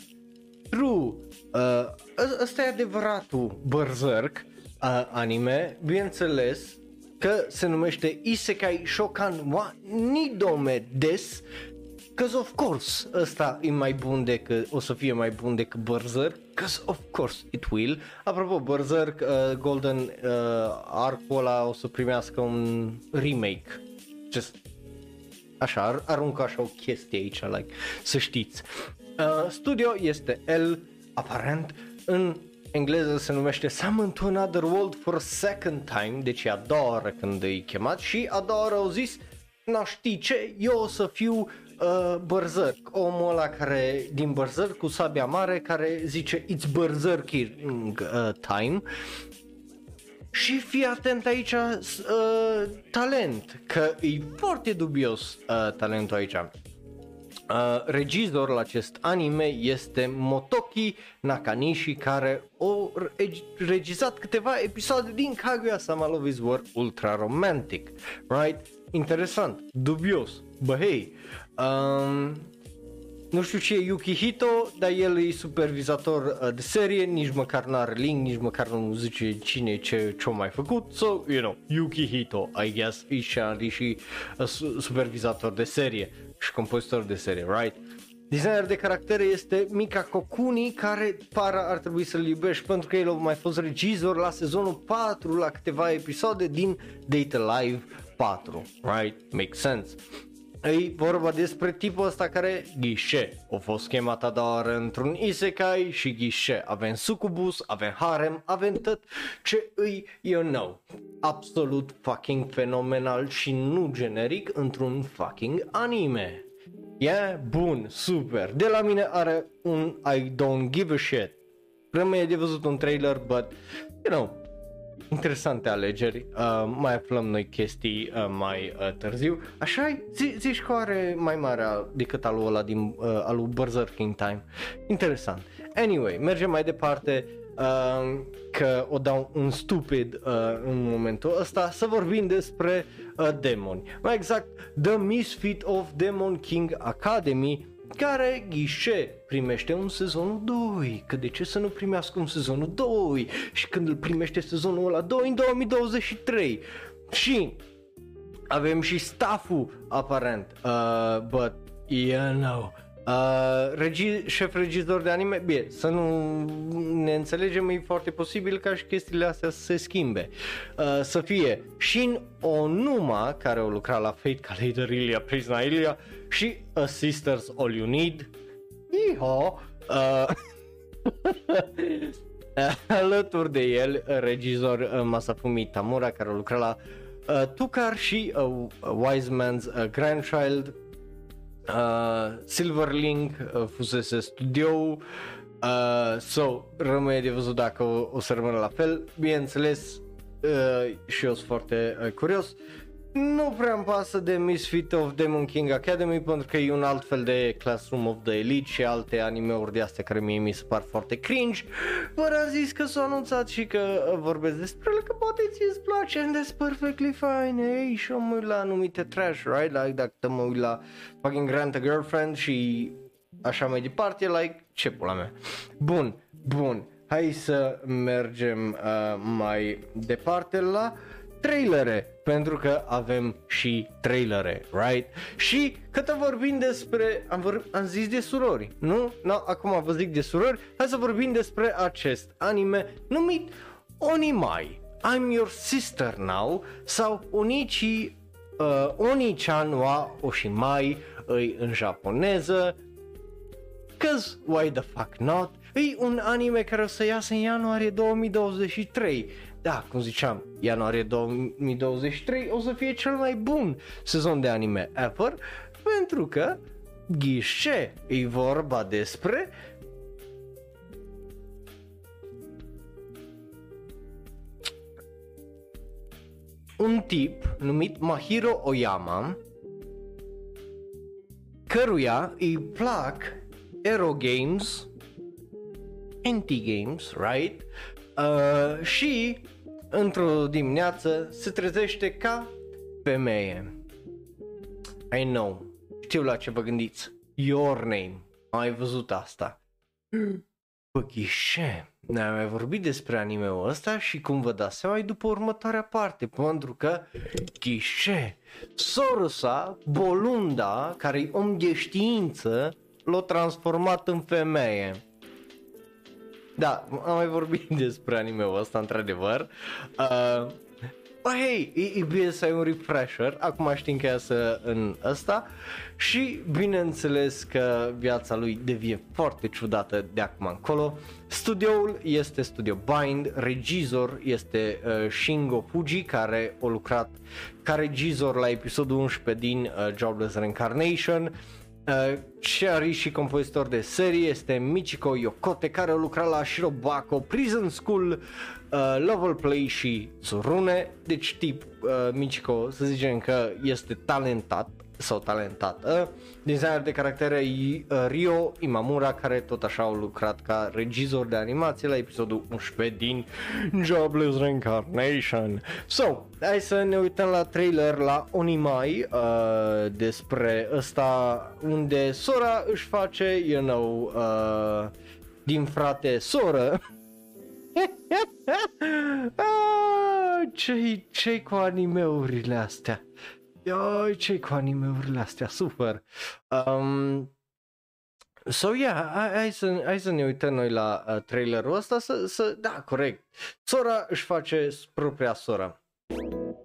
true, uh, ă- ăsta e adevăratul Berserk uh, anime, bineînțeles că se numește Isekai Shokan wa Nidome Des Cause of course, ăsta e mai bun decât, o să fie mai bun decât Berserk, cause of course it will. Apropo, Berserk, uh, Golden uh, Arc-ul ăla o să primească un remake. Just așa, ar, aruncă așa o chestie aici, like, să știți. Uh, studio este L, aparent, în engleză se numește Summon to Another World for a Second Time, deci e a doua oară când e chemat și a doua oară au zis, nu știi ce, eu o să fiu uh, Berserk, omul ăla care din Berserk cu sabia mare care zice It's Berserking uh, time și fii atent aici uh, talent, că e foarte dubios uh, talentul aici. Uh, regizor la acest anime este Motoki Nakanishi care a reg- regizat câteva episoade din Kaguya-sama Love is War Ultra Romantic, right? Interesant, dubios, but hey, um, nu știu ce e Yukihito, dar el e supervizator uh, de serie, nici măcar n-are link, nici măcar nu zice cine ce ce-a mai făcut, so, you know, Yukihito, I guess, e și, și uh, su- supervizator de serie și compozitor de serie, right? Designer de caractere este Mika Kokuni, care par ar trebui să-l iubești pentru că el a mai fost regizor la sezonul 4 la câteva episoade din Data Live 4, right? Makes sense. E vorba despre tipul ăsta care ghișe. A fost chemat a doua oară într-un isekai și ghișe. Avem sucubus, avem harem, avem tot ce îi, you know, absolut fucking fenomenal și nu generic într-un fucking anime. Yeah, bun, super. De la mine are un I don't give a shit. Rămâne de văzut un trailer, but, you know, interesante alegeri, uh, mai aflăm noi chestii uh, mai uh, târziu. Așa zi, zici că are mai mare decât alul ăla din uh, al lui Berserk King Time. Interesant. Anyway, mergem mai departe uh, că o dau un stupid uh, în momentul ăsta să vorbim despre uh, demoni. Mai exact, The Misfit of Demon King Academy care ghișe primește un sezonul 2, că de ce să nu primească un sezonul 2 și când îl primește sezonul ăla 2 în 2023 și avem și stafful aparent, uh, but you know, Uh, regi- șef regizor de anime, bine, să nu ne înțelegem, e foarte posibil ca și chestiile astea să se schimbe. Uh, să fie Shin Onuma, care o lucra la Fate Calendar Ilia, Prisna Ilia și A Sisters All You Need. Iho! Uh, alături de el, regizor uh, Masafumi Tamura, care a lucrat la uh, Tukar și uh, Wise Man's uh, Grandchild, uh, Silverlink uh, fusese studio, Uh, so, rămâne de văzut dacă o, o să rămână la fel. Bineînțeles, uh, și eu sunt foarte uh, curios. Nu prea îmi pasă de Misfit of Demon King Academy pentru că e un alt fel de Classroom of the Elite și alte anime-uri de astea care mie mi se par foarte cringe. Vă am zis că s-a anunțat și că uh, vorbesc despre ele, că poate ți îți place and that's perfectly fine, hey, și eu mă uit la anumite trash, right? Like dacă te mă uit la fucking Grant a Girlfriend și așa mai departe, like, ce pula mea. Bun, bun, hai să mergem uh, mai departe la trailere, pentru că avem și trailere, right? Și cât vorbim despre, am, vor, am zis de surori, nu? No, acum vă zic de surori, hai să vorbim despre acest anime numit Onimai. I'm your sister now sau Onichi uh, Oni-chan wa Oshimai îi în japoneză Cause why the fuck not? E un anime care o să iasă în ianuarie 2023. Da, cum ziceam, ianuarie 2023 o să fie cel mai bun sezon de anime ever, pentru că ghișe, e vorba despre un tip numit Mahiro Oyama căruia îi plac Aero Games, Anti-Games, right? Uh, și într-o dimineață se trezește ca femeie. I know, știu la ce vă gândiți. Your Name. Ai văzut asta. Bă, ghișe, ne-am mai vorbit despre anime-ul ăsta și cum vă dați seama e după următoarea parte, pentru că ghișe, Sorosa, Bolunda, care e om de știință, l-a transformat în femeie. Da, am mai vorbit despre anime-ul ăsta, într-adevăr. Uh, Bă, hei, e, e bine să ai un refresher, acum știm că iasă în ăsta și bineînțeles că viața lui devie foarte ciudată de acum încolo. Studioul este Studio Bind, regizor este uh, Shingo Fuji care a lucrat ca regizor la episodul 11 din uh, Jobless Reincarnation. Uh, Shari și compozitor de serie este Michiko Yokote care a lucrat la Shirobako Prison School, uh, Level Play și Tsurune. Deci tip uh, Michiko să zicem că este talentat sau talentată. Designer de caractere e uh, Rio Imamura care tot așa au lucrat ca regizor de animație la episodul 11 din Jobless Reincarnation. So, hai să ne uităm la trailer la Onimai uh, despre ăsta unde sora își face, you know, uh, din frate soră ah, ce ce cu animeurile astea? Ioi, ce cu animeurile astea? Super! Um, So, yeah, hai, hai, să, hai să ne uităm noi la uh, trailerul ăsta să, să, da, corect. Sora își face propria sora.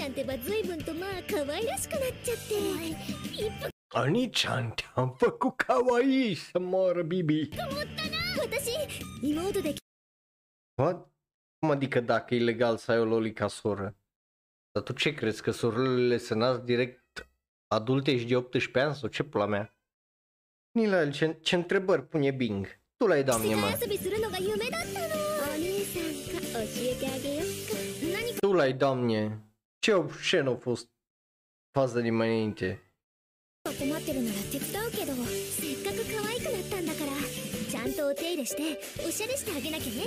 ちゃんってば随分とまあ可愛らしくなっちゃって一服 Ani-chan, te-am făcut kawaii să moară Bibi. 私妹で What? Cum adică dacă e legal să ai o loli ca soră? Dar tu ce crezi, că sorelele se nasc direct adulte și de 18 ani sau ce pula mea? Nilal, ce, ce întrebări pune Bing? Tu l-ai dat mie, 世 mă. 界遊びするのが夢だったのお兄さんか教えてあげよっか何 Tu l-ai dat mie. Ce obscen a fost faza din mai înainte. か困ってるなら手伝うけどせっかく可愛くなったんだからちゃんとお手入れしておしゃれしてあげなきゃね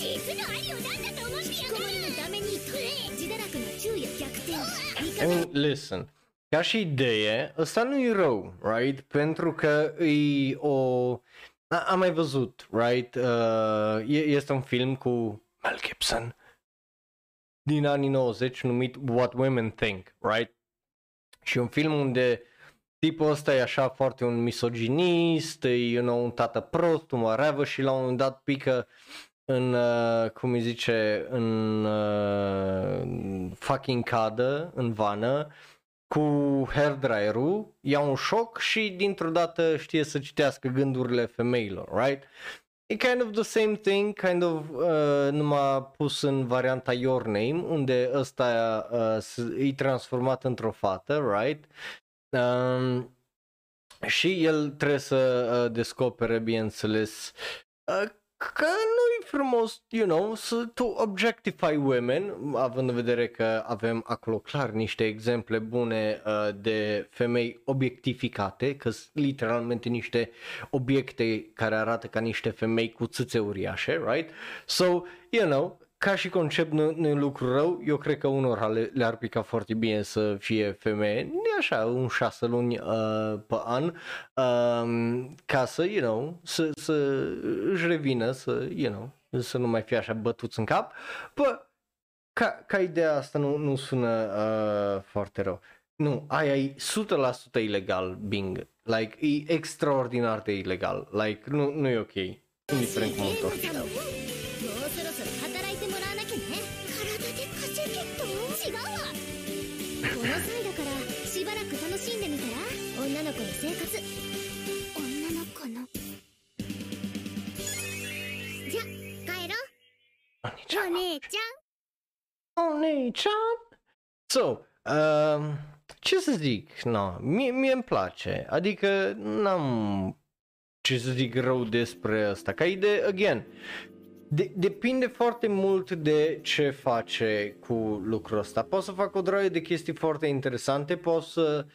実の兄を何だと思ってやがるのために自堕落の昼夜逆転味 I 方 mean, listen. Ca și idee, ăsta nu e rău, right? Pentru că e o... A, am mai văzut, right? Uh, e, este un film cu Mel Gibson din anii 90 numit What Women Think, right? Și un film unde tipul ăsta e așa foarte un misoginist, e you know, un tată prost, un whatever și la un moment dat pică în, uh, cum îi zice, în uh, fucking cadă în vană cu hairdryer-ul, ia un șoc și dintr-o dată știe să citească gândurile femeilor, right? E kind of the same thing, kind of uh, numai pus în varianta Your Name, unde ăsta uh, e transformat într-o fată, right? Um, și el trebuie să uh, descopere, bineînțeles, uh, că nu-i frumos, you know, să to objectify women, având în vedere că avem acolo clar niște exemple bune uh, de femei obiectificate, că sunt literalmente niște obiecte care arată ca niște femei cu țâțe uriașe, right? So, you know, ca și concept nu, nu e lucru rău, eu cred că unora le, le-ar pica foarte bine să fie femeie, nu așa, un șase luni uh, pe an, uh, ca să, you know, să, să își revină, să, you know, să nu mai fie așa bătuți în cap. Bă, ca, ca ideea asta nu, nu sună uh, foarte rău. Nu, aia e 100% ilegal, Bing. Like, e extraordinar de ilegal. Like, nu, nu e ok. Indiferent cum o お姉ちゃん Oh, Nechan! So, um, ce să zic, no, mie, mie îmi place, adică n-am ce să zic rău despre asta, ca idee, again, de, depinde foarte mult de ce face cu lucrul ăsta. Poți să facă o droaie de chestii foarte interesante, poți să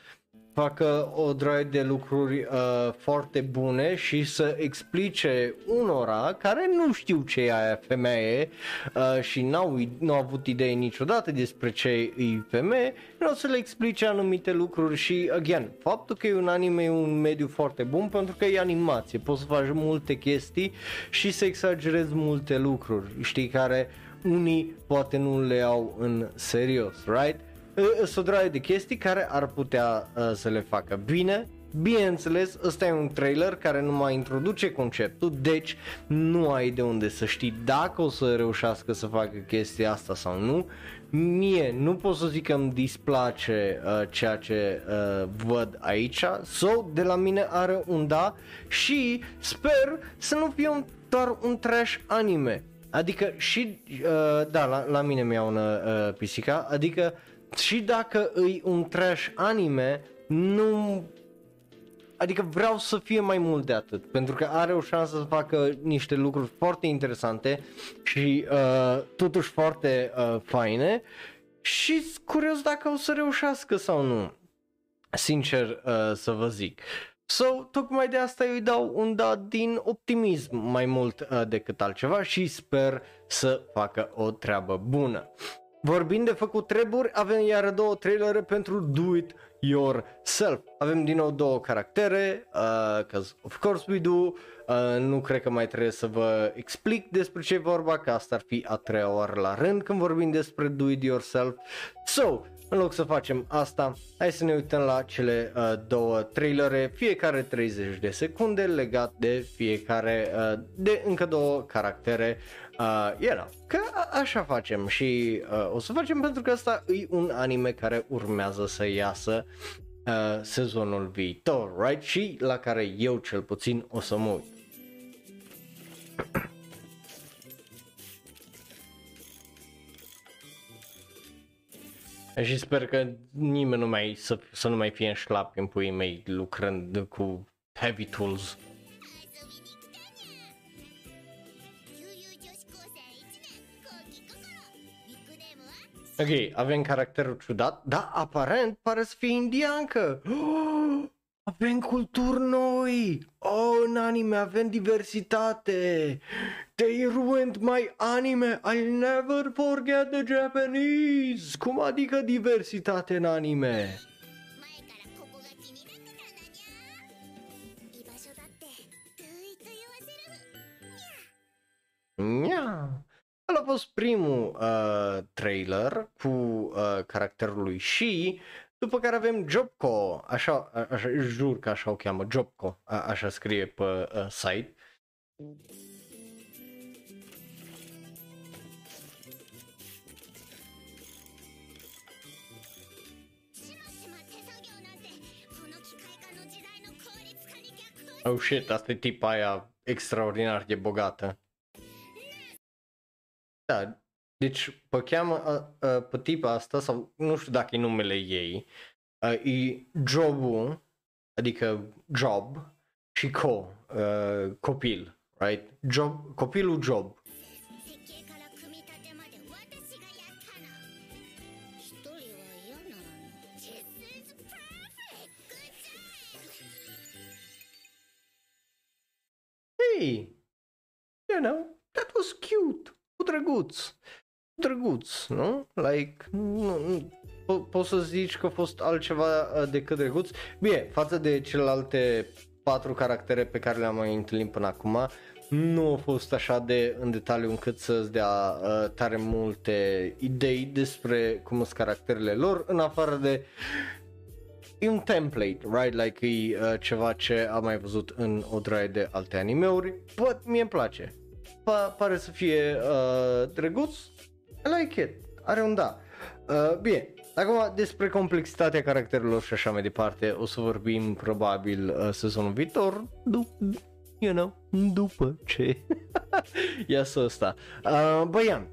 facă o droaie de lucruri uh, foarte bune și să explice unora care nu știu ce e aia femeie uh, și n-au, n-au avut idee niciodată despre ce e femeie, nu să le explice anumite lucruri și, again, faptul că e un anime e un mediu foarte bun pentru că e animație, poți să faci multe chestii și să exagerezi multe lucruri, știi, care unii poate nu le au în serios, right? Sunt o draie de chestii care ar putea uh, să le facă bine. Bineînțeles, ăsta e un trailer care nu mai introduce conceptul, deci nu ai de unde să știi dacă o să reușească să facă chestia asta sau nu. Mie nu pot să zic că îmi displace uh, ceea ce uh, văd aici, so de la mine are un da și sper să nu fie un, doar un trash anime. Adică și, uh, da, la, la mine mi-au un uh, pisica, adică și dacă îi un trash anime, nu... Adică vreau să fie mai mult de atât, pentru că are o șansă să facă niște lucruri foarte interesante și uh, totuși foarte uh, faine și curios dacă o să reușească sau nu. Sincer uh, să vă zic. So, tocmai de asta eu îi dau un da din optimism mai mult uh, decât altceva și sper să facă o treabă bună. Vorbind de făcut treburi, avem iar două trailere pentru Do It Yourself. Avem din nou două caractere, uh, cause of course we do, uh, nu cred că mai trebuie să vă explic despre ce e vorba, că asta ar fi a treia oară la rând când vorbim despre Do It Yourself. So, în loc să facem asta, hai să ne uităm la cele uh, două trailere, fiecare 30 de secunde legat de fiecare, uh, de încă două caractere. Uh, you know, că a- așa facem și uh, o să facem pentru că asta e un anime care urmează să iasă uh, sezonul viitor, right? Și la care eu cel puțin o să mă uit. Și sper că nimeni nu mai să, să nu mai fie în șlapi în puii mei lucrând cu heavy tools. Ok, avem caracterul ciudat, dar aparent pare să fie indiancă. Oh, avem culturi noi. Oh, în anime avem diversitate. They ruined my anime. I'll never forget the Japanese. Cum adică diversitate în anime? 前 Ăla a fost primul uh, trailer cu uh, caracterul lui și după care avem Jobco, așa, așa, jur că așa o cheamă, Jobco, a, așa scrie pe uh, site. Oh shit, asta e tipa aia extraordinar de bogată. Da, deci pe, cheamă, pe tipa asta, sau nu știu dacă e numele ei, e jobul, adică job și co, copil, right? Job, copilul job. Hey, you know, that was cute drăguț, drăguț, nu? Like, nu, nu, po- poți să zici că a fost altceva uh, decât drăguț. Bine, față de celelalte patru caractere pe care le-am mai întâlnit până acum, nu a fost așa de în detaliu încât să-ți dea uh, tare multe idei despre cum sunt caracterele lor, în afară de e un template, right? Like e uh, ceva ce am mai văzut în o draie de alte animeuri, but mie îmi place. Pa- pare să fie uh, drăguț, I like it, are un da. Uh, bine, acum despre complexitatea caracterelor și așa mai departe, o să vorbim probabil uh, sezonul viitor, dup- you know, după ce. Iasă ăsta. Uh, Băian,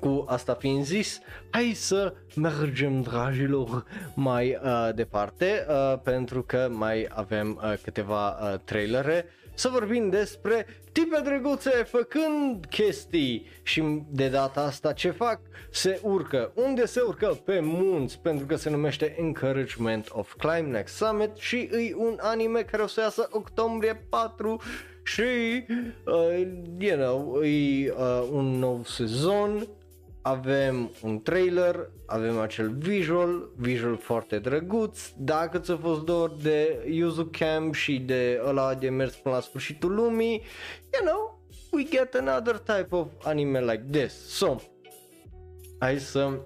cu asta fiind zis, hai să mergem, dragilor, mai uh, departe, uh, pentru că mai avem uh, câteva uh, trailere să vorbim despre tipe drăguțe făcând chestii și de data asta ce fac? Se urcă. Unde se urcă? Pe munți, pentru că se numește Encouragement of Climb Next Summit și e un anime care o să iasă octombrie 4 și, uh, you know, e uh, un nou sezon, avem un trailer, avem acel visual, visual foarte drăguț, dacă ți-a fost dor de Yuzu Camp și de ăla de mers până la sfârșitul lumii, you know, we get another type of anime like this. So, hai să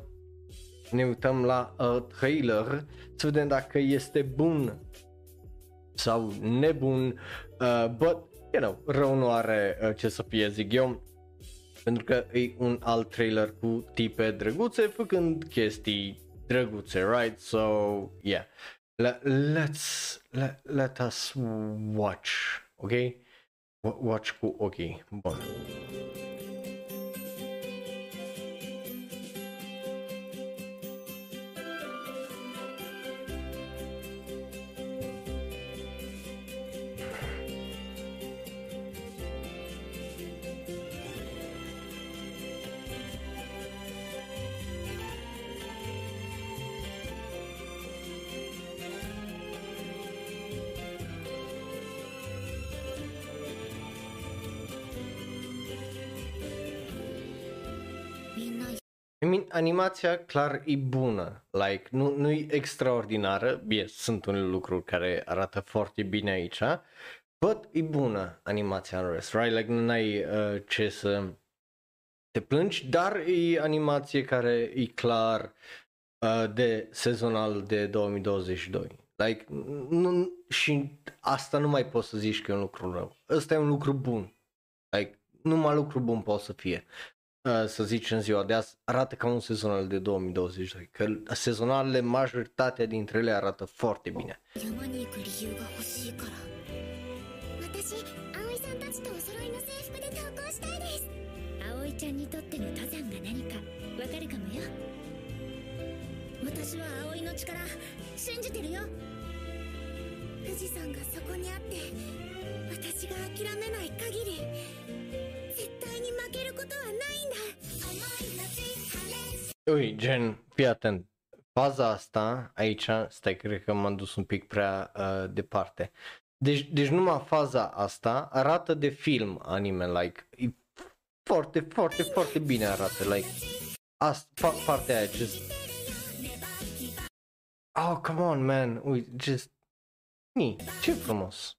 ne uităm la uh, trailer, să vedem dacă este bun sau nebun, uh, but, you know, rău nu are uh, ce să fie, zic eu, pentru că e un alt trailer cu tipe drăguțe făcând chestii drăguțe, right? So, yeah. Le- let's let, let us watch, ok? W- watch cu ochii. Bun. Animația clar e bună, like, nu, nu e extraordinară, bine, sunt unele lucruri care arată foarte bine aici, but e bună animația în rest, right? Like, nu ai uh, ce să te plângi, dar e animație care e clar uh, de sezonal de 2022. Like, nu, și asta nu mai poți să zici că e un lucru rău. Ăsta e un lucru bun. Like, numai lucru bun poate să fie. să zicem ziua de azi, arată ca un sezonal de 2022, că sezonalele, majoritatea dintre ele arată foarte bine. Fuji-san がそこにあって私が諦めない限り Ui, gen, fii atent. Faza asta, aici, stai, cred că m-am dus un pic prea uh, departe. Deci, deci numai faza asta arată de film anime, like, e foarte, foarte, foarte bine arată, like, asta, pa- partea aia, just, oh, come on, man, uite, just, ni, ce frumos.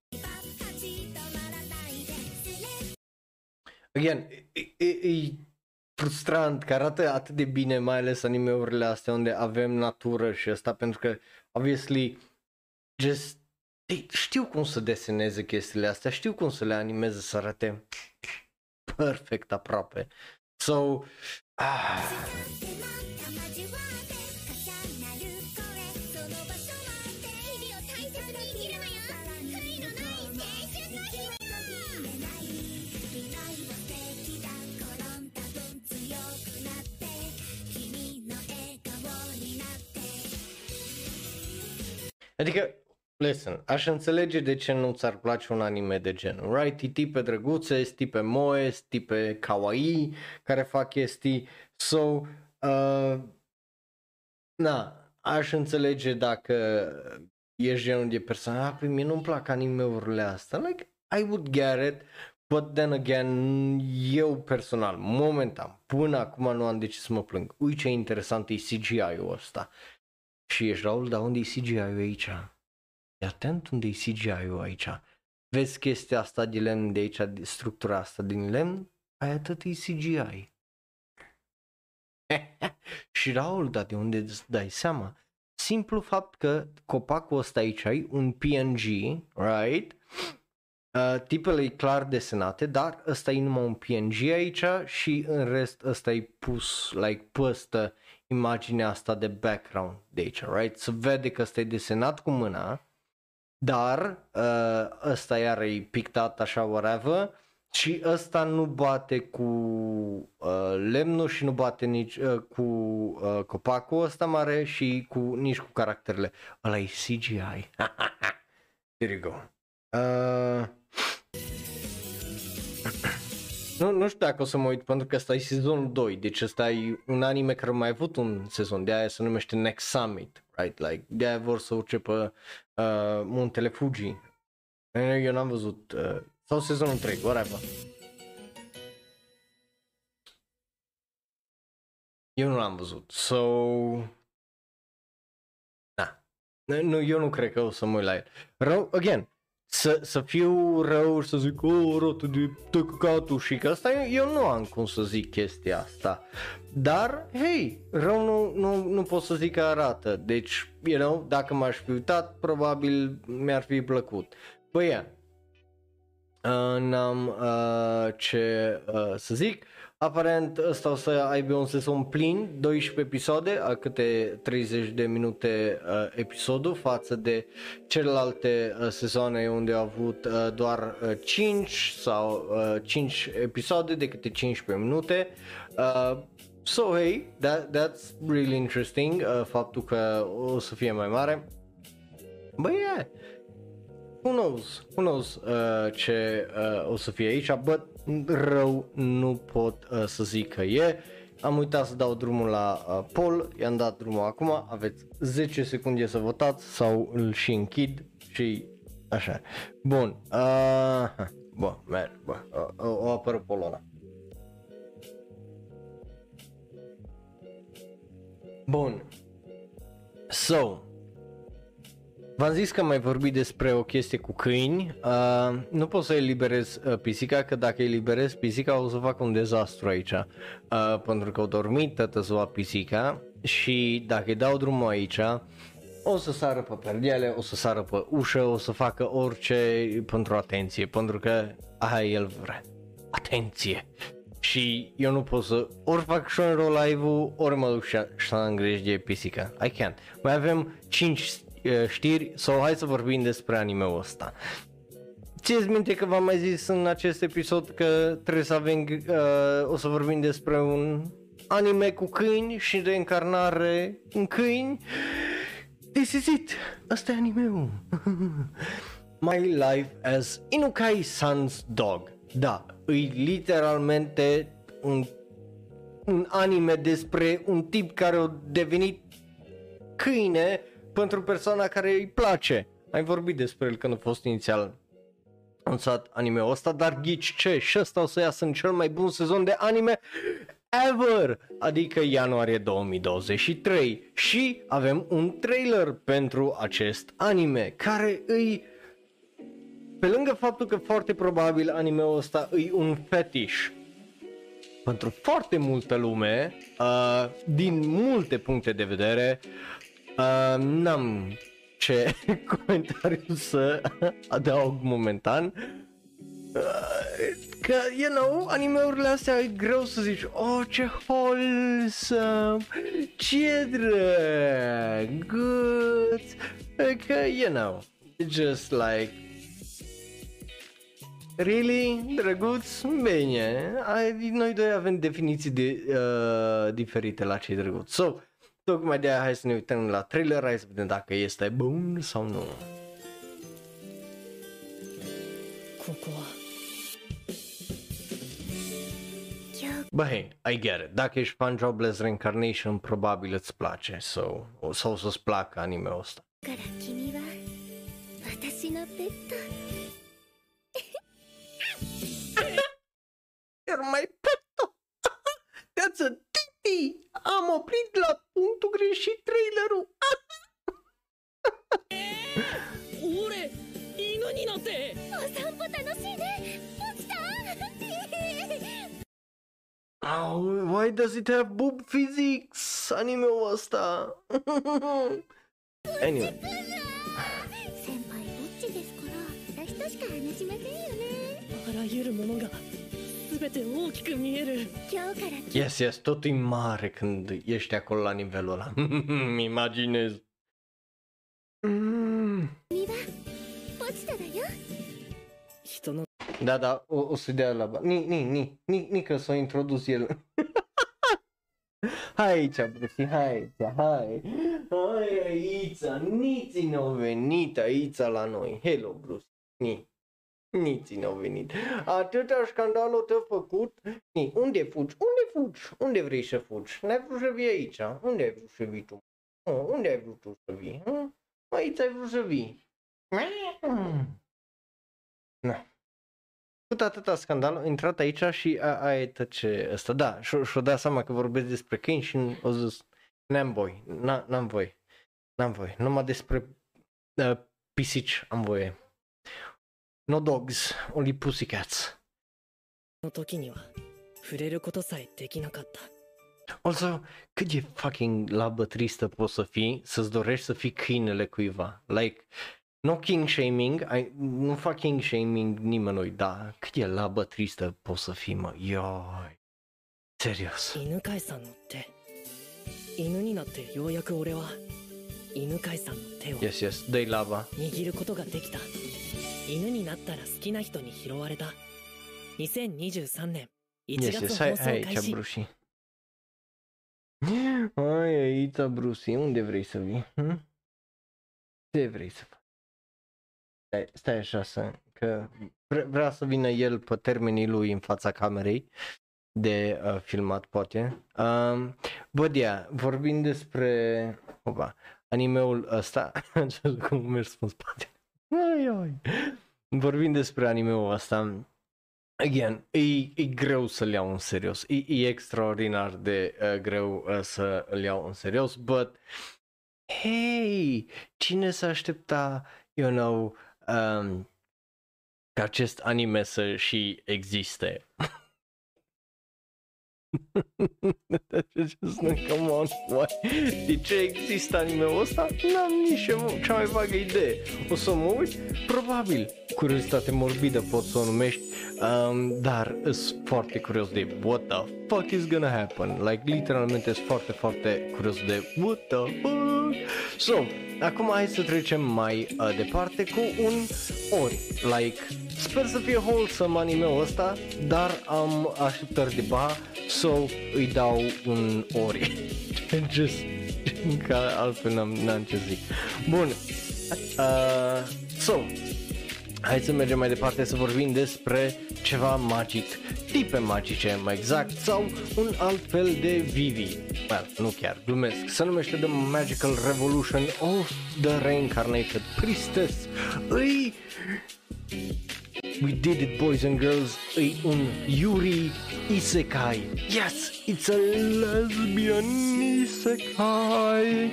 Again, e, e, e frustrant că arată atât de bine, mai ales animeurile astea unde avem natură și asta, pentru că, obviously, just, ei, știu cum să deseneze chestiile astea, știu cum să le animeze să arate perfect aproape. So, ah, Adică, listen, aș înțelege de ce nu ți-ar place un anime de genul, right? E tipe drăguțe, tipe moe, tipe kawaii care fac chestii, so, uh, na, aș înțelege dacă ești genul de persoană, a, pe mie nu-mi plac animeurile astea, like, I would get it, but then again, eu personal, momentan, până acum nu am de ce să mă plâng. Ui ce interesant e CGI-ul ăsta. Și ești Raul, dar unde e CGI-ul aici? E atent unde e CGI-ul aici. Vezi chestia asta de lemn de aici, de structura asta din lemn? Aia atât e CGI. și Raul, dar de unde îți dai seama? Simplu fapt că copacul ăsta aici e un PNG, right? Uh, tipele e clar desenate, dar ăsta e numai un PNG aici și în rest ăsta e pus, like, păstă imaginea asta de background de aici, right? Se vede că ăsta e desenat cu mâna, dar uh, ăsta iar e pictat așa whatever și ăsta nu bate cu uh, lemnul și nu bate nici uh, cu uh, copacul ăsta mare și cu nici cu caracterele. Ăla e CGI. There you go. Uh... Nu, nu știu dacă o să mă uit pentru că ăsta e sezonul 2, deci ăsta e un anime care a mai avut un sezon, de aia se numește Next Summit, right? Like, de aia vor să urce pe uh, muntele Fuji. Eu n-am văzut, uh, sau sezonul 3, whatever. Eu nu l-am văzut, so... Na. Nu, eu nu cred că o să mă uit la el. Rău, again, să, să fiu rău și să zic, o, rotu de tăcatul și că asta, eu, eu nu am cum să zic chestia asta. Dar, hei, rău nu, nu, nu pot să zic că arată. Deci, you know, dacă m-aș fi uitat, probabil mi-ar fi plăcut. Păi, yeah. uh, n-am uh, ce uh, să zic. Aparent ăsta o să aibă un sezon plin, 12 episoade, a câte 30 de minute uh, episodul față de celelalte uh, sezoane unde au avut uh, doar uh, 5 sau uh, 5 episoade de câte 15 minute. Uh, so hey, that, that's really interesting, uh, faptul că o să fie mai mare. Băi, yeah. who knows, who knows uh, ce uh, o să fie aici, but rău nu pot uh, să zic că e. Am uitat să dau drumul la uh, poll, i-am dat drumul acum, aveți 10 secunde să votați sau îl și închid și așa. Bun, uh, bun, merg, bă, uh, o apără polona. Bun. So, V-am zis că am mai vorbit despre o chestie cu câini. Uh, nu pot să eliberez uh, pisica, că dacă eliberez pisica o să fac un dezastru aici. Uh, pentru că au dormit toată ziua pisica și dacă îi dau drumul aici, o să sară pe perdeale, o să sară pe ușă, o să facă orice pentru atenție, pentru că aia el vrea. Atenție! Și eu nu pot să ori fac show live-ul, ori mă duc și să îngrijesc de pisica. I can't. Mai avem 5 știri sau hai să vorbim despre anime-ul ăsta. Țineți minte că v-am mai zis în acest episod că trebuie să avem, uh, o să vorbim despre un anime cu câini și reîncarnare în câini. This is it! Asta e anime-ul. My Life as Inukai Sun's Dog. Da, e literalmente un, un anime despre un tip care a devenit câine pentru persoana care îi place. Ai vorbit despre el când a fost inițial anunțat anime-ul ăsta, dar ghici ce? Și ăsta o să iasă în cel mai bun sezon de anime ever, adică ianuarie 2023 și avem un trailer pentru acest anime care îi pe lângă faptul că foarte probabil anime-ul ăsta îi un fetish pentru foarte multă lume, uh, din multe puncte de vedere, Uh, n-am ce comentariu să adaug momentan. Uh, că, you know, animeurile astea e greu să zici, oh, ce wholesome, ce drăguț, că, you know, just like, really, drăguț, bine, noi doi avem definiții de, uh, diferite la ce drăguț. So, Tocmai de aia hai să ne uităm la trailer, hai să vedem dacă este bun sau nu. ここは Bă, hei, I get it. Dacă ești fan Jobless Reincarnation, probabil îți place sau, sau să-ți placă anime-ul ăsta. から君は私のペット Iar mai petto! That's a titi! Am oprit la punctul greșit trailerul! 俺犬になって お散歩楽しいね落ちた Oh, why does it have boob physics? Anime-ul ăsta! anyway, 先輩ぼっちですから私としか話しませんよねあらゆるものが 全て大きく見える今日から yes, yes, totul e mare când ești acolo la nivelul ăla. Mi imaginez. Mm. 君はポチタだよ人の Da, da, o, o să dea la ba. Ni, ni, ni, ni, ni că s-a introdus el. hai aici, Brusi, hai aici, hai. Hai aici, niți ne-au venit aici la noi. Hello, Brusi, ni. Niți ne-au venit. Atâta scandalul te-a făcut. Ni, unde fugi? Unde fugi? Unde vrei să fugi? N-ai vrut să vii aici? Unde ai vrut să vii tu? Oh, unde ai vrut tu să vii? Hm? Aici ai vrut să vii. Na făcut atâta scandal, a intrat aici și a, a e tăce ăsta. Da, și- și-o dat seama că vorbesc despre câini și o zis, n-am voi, n- n-am voi, n-am voi, numai despre uh, pisici am voie. No dogs, only pussycats. の時には触れることさえできなかった Also, cât de fucking labă tristă poți să fii să-ți dorești să fii câinele cuiva. Like, no king shaming, I, nu fac king shaming nimănui, da, cât de labă tristă poți să fii, mă, ioi. Serios. 犬飼さんの手犬になってようやく俺は 犬飼さんの手を Yes, yes, dă-i lava. 握ることができた犬になったら好きな人に拾われた2023年1 Yes, 月 yes, 放 hai, 送 hai 開 aici, 始 Brusi. Hai aici, Brusi, unde vrei să vii? Hm? Ce vrei să faci? Stai, stai așa să... Că vre, vrea să vină el pe termenii lui în fața camerei de uh, filmat, poate. Um, bă, dia, vorbind despre... Opa, animeul ăsta... Ce cum mergi în spate. Ai, ai. Vorbind despre animeul ăsta, again, e, e greu să-l iau în serios. E, e extraordinar de uh, greu uh, să îl iau în serios, but hey, cine s-a aștepta, you know, um, ca acest anime să și existe? Just like, come on, why? De ce există anime-ul ăsta? N-am nici cea mai vagă idee. O să mă uit? Probabil. Curiozitate morbidă pot să o numești, um, dar sunt foarte curios de what the fuck is gonna happen. Like, literalmente sunt foarte, foarte curios de what the fuck. So, acum hai să trecem mai uh, departe cu un ori. Like, sper să fie wholesome anime-ul ăsta, dar am așteptări de ba, so îi dau un ori. Just, că altfel n-am, n-am ce zic. Bun. Uh, so, hai să mergem mai departe să vorbim despre ceva magic, tipe magice mai exact, sau un alt fel de Vivi. Well, nu chiar, glumesc. Se numește The Magical Revolution of the Reincarnated Priestess. Îi We did it, boys and girls. E un Yuri Isekai. Yes, it's a lesbian Isekai.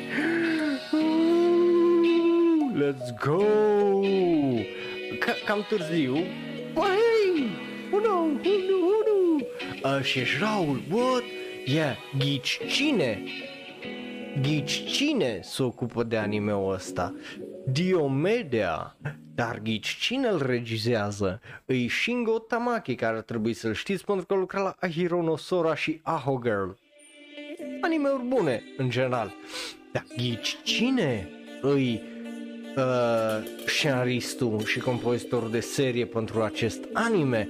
Ooh, Let's go! Ca- cam târziu. Băi! Unu, unu, unu! Uh, și ești Raul, what? Yeah, ghici cine? Ghici cine se ocupă de anime-ul ăsta? Diomedea. Dar ghici cine îl regizează? Îi Shingo Tamaki, care ar trebui să-l știți pentru că lucra la Ahiro no Sora și Aho Girl. Anime-uri bune, în general. Dar ghici cine îi uh, scenaristul și compozitorul de serie pentru acest anime?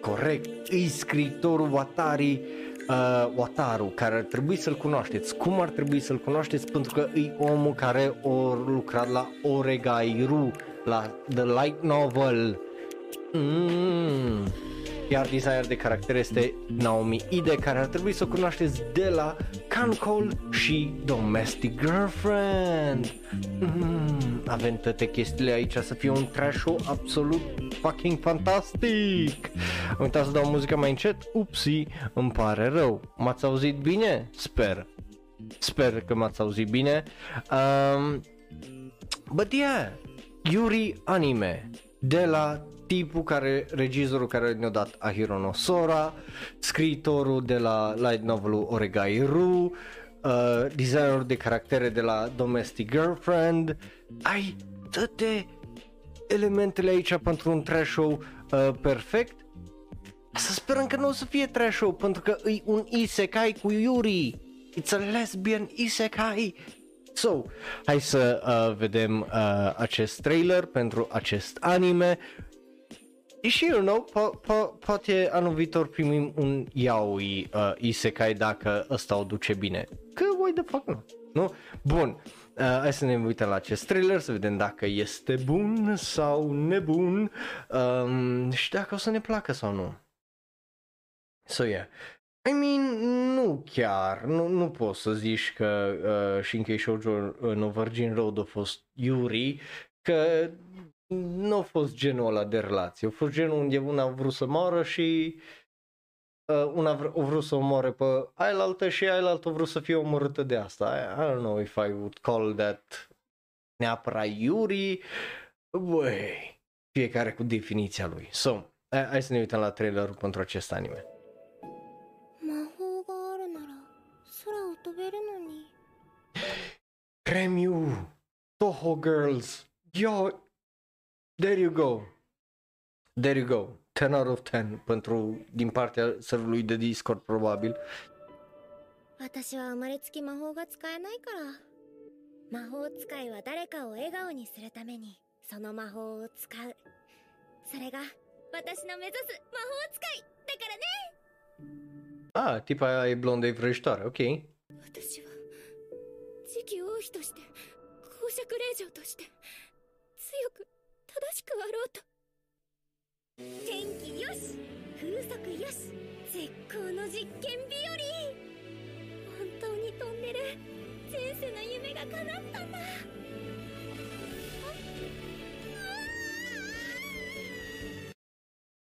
Corect, îi scriitorul Watari uh, Wataru, care ar trebui să-l cunoașteți. Cum ar trebui să-l cunoașteți? Pentru că e omul care a lucrat la Oregairu, la The Light Novel. Mm. Iar designer de caracter este Naomi Ide, care ar trebui să o cunoașteți de la Cancol și Domestic Girlfriend. Mm, avem toate chestiile aici să fie un trash show absolut fucking fantastic. Am uitat să dau muzica mai încet, upsi, îmi pare rău. M-ați auzit bine? Sper. Sper că m-ați auzit bine. Um, but yeah, Yuri Anime de la tipul care, regizorul care ne-a dat Ahiro no Sora, scriitorul de la light novelul Oregai Ru, uh, designerul de caractere de la Domestic Girlfriend, ai toate elementele aici pentru un trash show uh, perfect. Să sperăm că nu o să fie trash show pentru că e un isekai cu Yuri. It's a lesbian isekai. So, hai să uh, vedem uh, acest trailer pentru acest anime și you know, po- po- poate anul viitor primim un yaoi uh, isekai dacă ăsta o duce bine. Că why the fuck nu? Nu? Bun. Uh, hai să ne uităm la acest trailer să vedem dacă este bun sau nebun um, și dacă o să ne placă sau nu. So yeah. I mean, nu chiar, nu, nu poți să zici că uh, Shinkei Shoujo în Virgin Road a fost Yuri, că nu a fost genul ăla de relație. A fost genul unde una a vrut să moară și uh, una a vrut să omoare pe ailaltă și ailaltă a vrut să fie omorâtă de asta. I, I don't know if I would call that neapărat Yuri. Băi, fiecare cu definiția lui. So, hai să ne uităm la trailerul pentru acest anime. Remiu, Toho Girls, yo, there you go, there you go, 10 out of 10 pentru din partea serverului de Discord probabil. 私は生まれつき魔法が使えないから魔法使いは誰かを笑顔にするためにその魔法を使うそれが私の目指す魔法使いだからね Ah, tipa aia e blondă e vrăjitoare, ok. 私は 次期王妃として公爵令嬢として強く正しくあろうと天気よし風速よし絶好の実験日和本当にトンネル前世の夢が叶ったんだ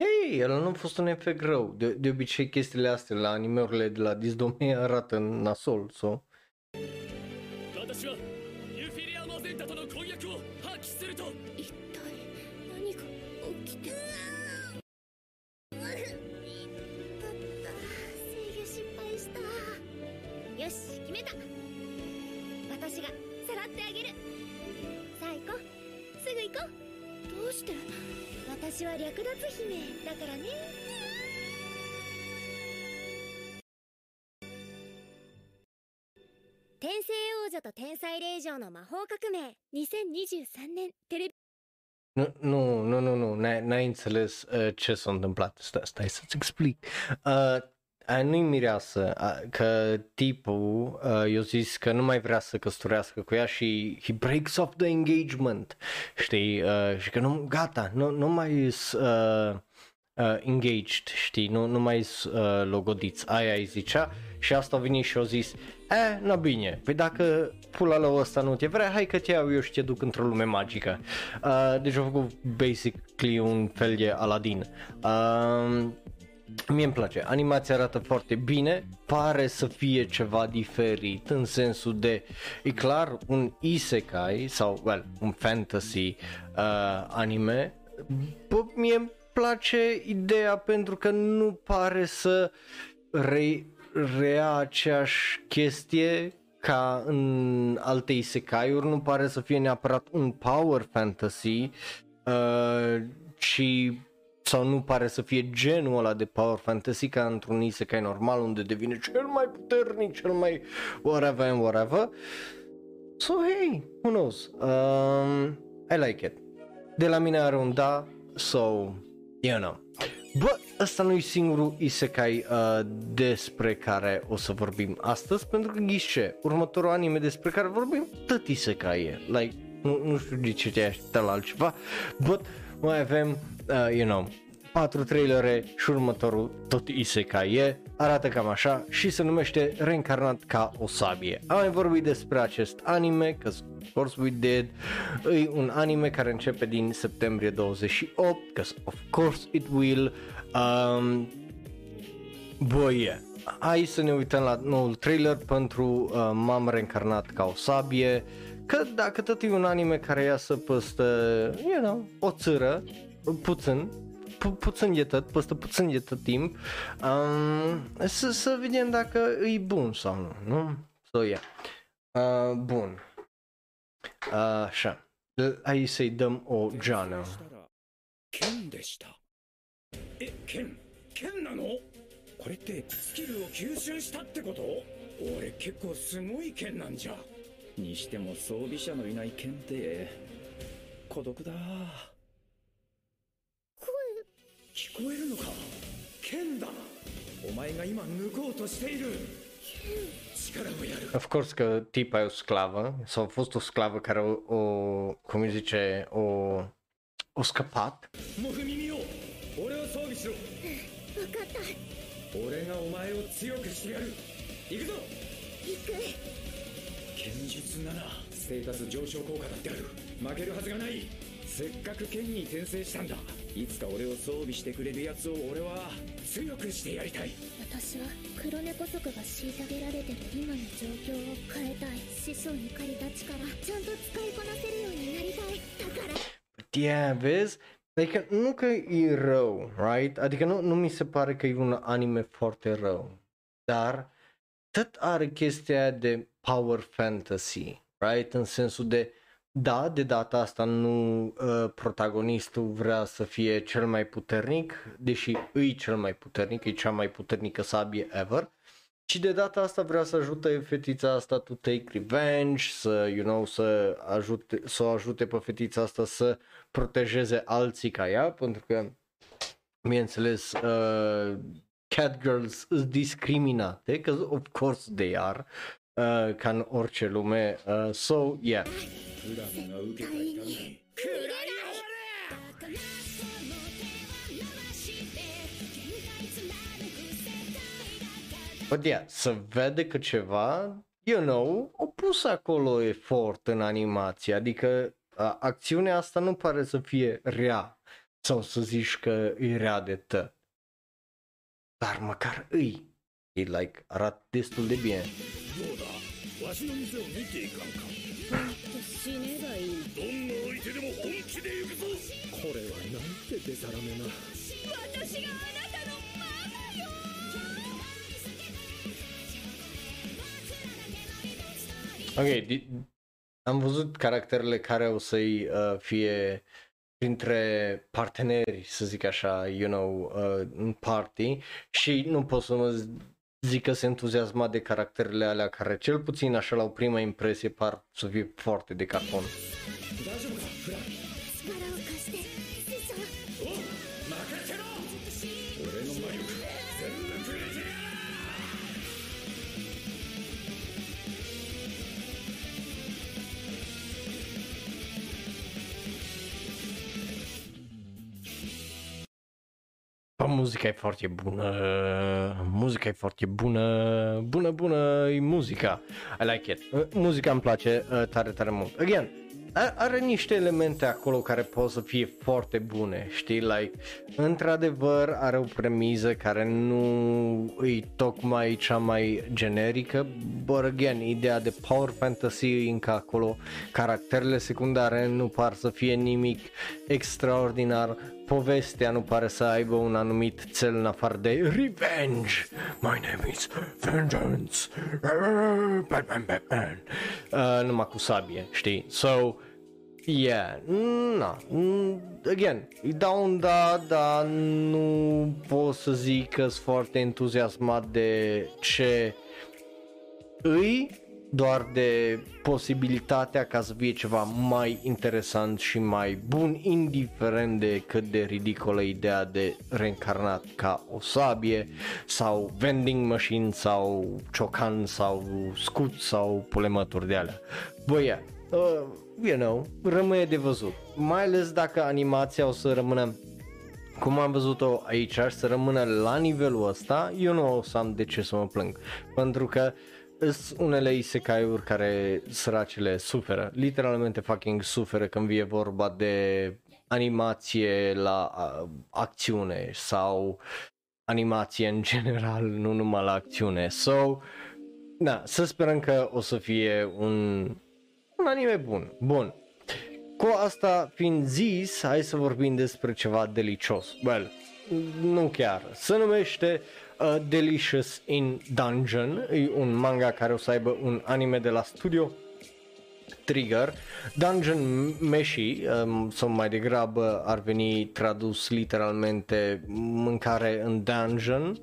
Hei, ăla nu a fost un efect rău. De, de obicei chestiile astea la animeurile de la Disdomie arată în nasol, so. 私はユフィリア・マゼンタとの婚約を破棄すると。一体何が起きてだった制御失敗したよし決めた私がさらってあげるさあ行こうすぐ行こうどうして私は略奪姫だからね女と天才令嬢の魔法革命2023年テレビ Nu, nu, nu, nu, nu, n-ai, n-ai înțeles uh, ce s-a întâmplat. Stai, stai să-ți explic. Uh, aia nu-i mireasă, uh, că tipul uh, i-a zis că nu mai vrea să căsătorească cu ea și he breaks off the engagement, știi, uh, și că nu, gata, nu, nu mai uh, uh, engaged, știi, nu, nu mai uh, logodiți, aia îi zicea și asta a venit și a zis, e, na bine, păi dacă pula la ăsta nu te vrea, hai că te iau eu și te duc într-o lume magică. Uh, deci a făcut basically un fel de Aladdin. Uh, Mie îmi place, animația arată foarte bine, pare să fie ceva diferit în sensul de, e clar, un isekai sau, well, un fantasy uh, anime, Bă, mie îmi place ideea pentru că nu pare să re- rea aceeași chestie ca în alte isekai-uri, nu pare să fie neapărat un power fantasy, uh, ci sau nu pare să fie genul ăla de power fantasy ca într-un isekai normal unde devine cel mai puternic, cel mai whatever and whatever. So hey, who knows? Um, I like it. De la mine are un da, so you know. Bă, ăsta nu e singurul isekai uh, despre care o să vorbim astăzi, pentru că ghișe, următorul anime despre care vorbim, tot isekai e. Like, nu, nu știu de ce te-ai așteptat la altceva, but mai avem, uh, you know, patru trailere și următorul tot isekai e, arată cam așa și se numește Reîncarnat ca o sabie. Am mai vorbit despre acest anime, că of course we did, e un anime care începe din septembrie 28, că of course it will, um, bă, yeah. Hai să ne uităm la noul trailer pentru uh, M-am reîncarnat ca o sabie, că dacă tot e un anime care iasă peste, you know, o țără, puțin, pu- puțin de tot, peste puțin de tot timp, um, să, să vedem dacă e bun sau nu, nu? So, yeah. Uh, bun. Uh, așa. Hai să-i dăm o geană. 剣でしたえ剣剣なのこれってスキルを吸収したってこと俺結構すごい剣なんじゃにしても装備者のいない剣って孤独だ 聞こえるのか剣だお前が今抜こうとしている Of course că tipa e o sclavă sau a fost o sclavă care o, o cum îi zice, o, o scăpat. Ore 負けるはずがないせっかく剣に転生したんだいつか俺を装備してくれるやつを俺は強くしてやりたい私は黒猫族が虐げられてる今の状況を変えたい師匠に借りた力ちゃんと使いこなせるようになりたいだから Yeah, vezi? Adică nu că e rău, right? Adică nu, nu mi se pare că e un anime foarte rău. Dar tot are chestia de power fantasy, right? În sensul de, da, de data asta nu uh, protagonistul vrea să fie cel mai puternic, deși îi cel mai puternic, e cea mai puternică sabie ever. Și de data asta vrea să ajute fetița asta to take revenge, să, you know, să, ajute, să o ajute pe fetița asta să protejeze alții ca ea, pentru că, bineînțeles, uh, catgirls sunt discriminate, că of course they are, uh, ca în orice lume. Uh, so, yeah. But yeah, să vede că ceva, you know, au pus acolo efort în animație, adică a, acțiunea asta nu pare să fie rea sau să zici că e rea de tă. Dar măcar îi, e like, arată destul de bine. どうだわしの店を見ていかんか死ねばいいどんな相手でも本気で行くぞこれはなんてデタラメな私があなたのママよ Ok, di- am văzut caracterele care o să-i uh, fie printre parteneri, să zic așa, you know, uh, în party și nu pot să mă zic că se entuziasma de caracterele alea care cel puțin așa la o prima impresie par să fie foarte de carton. Muzica e foarte bună, muzica e foarte bună, bună, bună e muzica. I like it. Uh, Muzica îmi place uh, tare, tare mult. Again, a- are niște elemente acolo care pot să fie foarte bune, știi, like, într-adevăr are o premiză care nu e tocmai cea mai generică, but again, ideea de power fantasy e încă acolo, caracterele secundare nu par să fie nimic extraordinar, povestea nu pare să aibă un anumit cel în afară de revenge. My name is vengeance. Batman, Batman. Uh, numai cu sabie, știi? So, yeah, na, mm, again, îi dau un da, dar nu pot să zic că sunt foarte entuziasmat de ce îi, doar de posibilitatea ca să fie ceva mai interesant și mai bun, indiferent de cât de ridicolă ideea de reîncarnat ca o sabie sau vending machine sau ciocan sau scut sau pulemături de alea. Băi, yeah, uh, you know, rămâne de văzut. Mai ales dacă animația o să rămână cum am văzut-o aici și să rămână la nivelul ăsta, eu nu o să am de ce să mă plâng. Pentru că sunt unele isekai-uri care săracele suferă, literalmente fucking suferă când vine vorba de animație la uh, acțiune sau animație în general, nu numai la acțiune. So, da, să sperăm că o să fie un, un anime bun. Bun. Cu asta fiind zis, hai să vorbim despre ceva delicios. Well, nu chiar. Se numește uh, Delicious in Dungeon. E un manga care o să aibă un anime de la studio Trigger. Dungeon Meshi, um, sau mai degrabă ar veni tradus literalmente mâncare în dungeon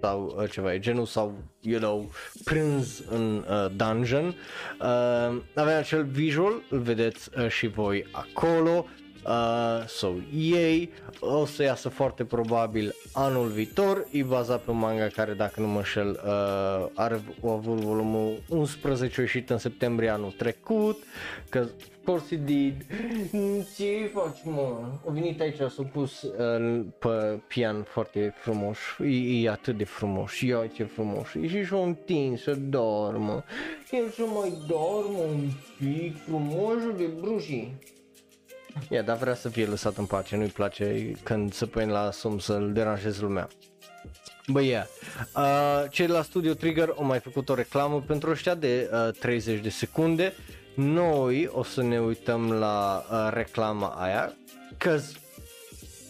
sau uh, ceva e genul sau, you know, prânz în uh, dungeon. Uh, avem acel visual, îl vedeți uh, și voi acolo. Uh, so, ei o să iasă foarte probabil anul viitor, e bazat pe un manga care dacă nu mă înșel uh, are a avut volumul 11 ieșit în septembrie anul trecut, că course he did. Ce faci, mă? A venit aici, s-a pus uh, pe pian foarte frumos. E, e atât de frumos. Ia ce frumos. E și și-o întins să dormă. El să mai dormă un pic frumos de brușii. Ia, dar vrea să fie lăsat în pace, nu-i place când se pune la sum să-l deranjeze lumea. Băi, yeah. uh, cei de la Studio Trigger au mai făcut o reclamă pentru ăștia de uh, 30 de secunde. Noi o să ne uităm la uh, reclama aia, cause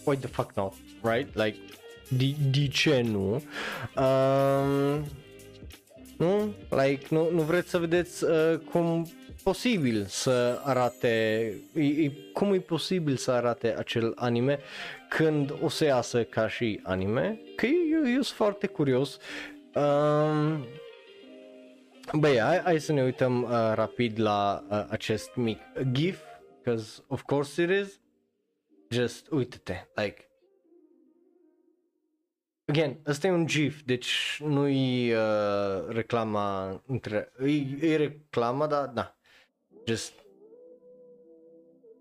why the fuck not, right? Like, de, de ce nu? Uh, nu? Like, nu, nu vreți să vedeți uh, cum posibil să arate, e, e, cum e posibil să arate acel anime când o să iasă ca și anime, că eu, eu sunt foarte curios. Um, Băi, hai, hai să ne uităm uh, rapid la uh, acest mic GIF, because of course it is. Just uite-te, like Again, ăsta e un GIF, deci nu-i uh, reclama între... E, e reclama, dar da. Just...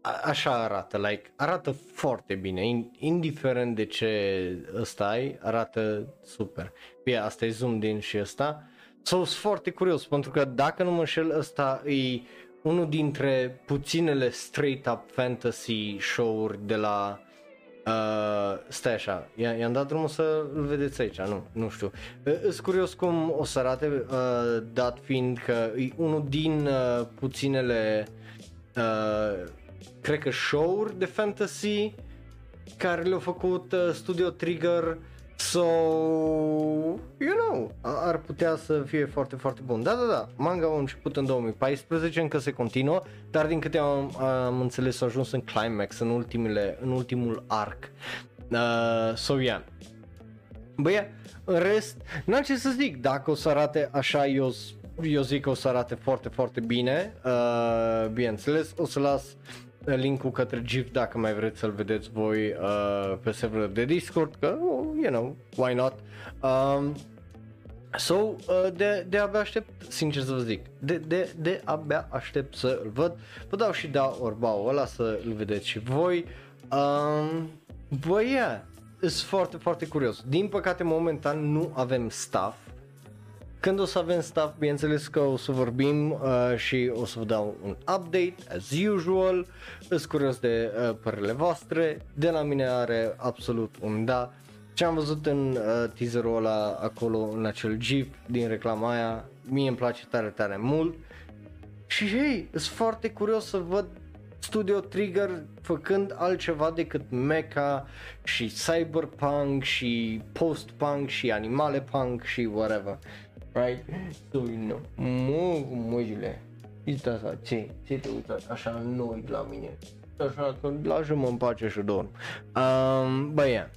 A, așa arată, like, arată foarte bine, indiferent de ce ăsta ai, arată super. Bine, asta e zoom din și ăsta. So, sunt foarte curios, pentru că dacă nu mă înșel, ăsta e unul dintre puținele straight-up fantasy show-uri de la Uh, stai așa, i-am dat drumul să îl vedeți aici, nu, nu știu. Uh, sunt curios cum o să arate, uh, dat fiind că e unul din uh, puținele, uh, cred că show-uri de fantasy care le-au făcut uh, Studio Trigger So, you know, ar putea să fie foarte, foarte bun. Da, da, da, manga a început în 2014, încă se continuă, dar din câte am, am înțeles a ajuns în climax, în, ultimele, în ultimul arc. Uh, so, yeah. Băi, în rest, n-am ce să zic, dacă o să arate așa, eu, eu zic că o să arate foarte, foarte bine. Uh, bineînțeles, o să las linkul către GIF dacă mai vreți să-l vedeți voi uh, pe serverul de Discord, că, oh, you know, why not. Um, so, uh, de, de abia aștept, sincer să vă zic, de, de, de abia aștept să-l văd. Vă dau și da orbau ăla să-l vedeți și voi. Um, bă, yeah, sunt foarte, foarte curios. Din păcate, momentan nu avem staff când o să avem stuff, bineînțeles că o să vorbim uh, și o să vă dau un update, as usual. Sunt curios de uh, părerile voastre. De la mine are absolut un da. Ce am văzut în uh, teaserul ăla acolo, în acel GIF din reclama aia, mie îmi place tare, tare mult. Și hei, sunt foarte curios să văd Studio Trigger făcând altceva decât mecha și cyberpunk și post-punk și animale punk și whatever right? So, you know, mă, măjile, uite asta, ce, ce te uiți așa noi la mine? Așa că lasă-mă în pace și dorm. Um, bă, yeah.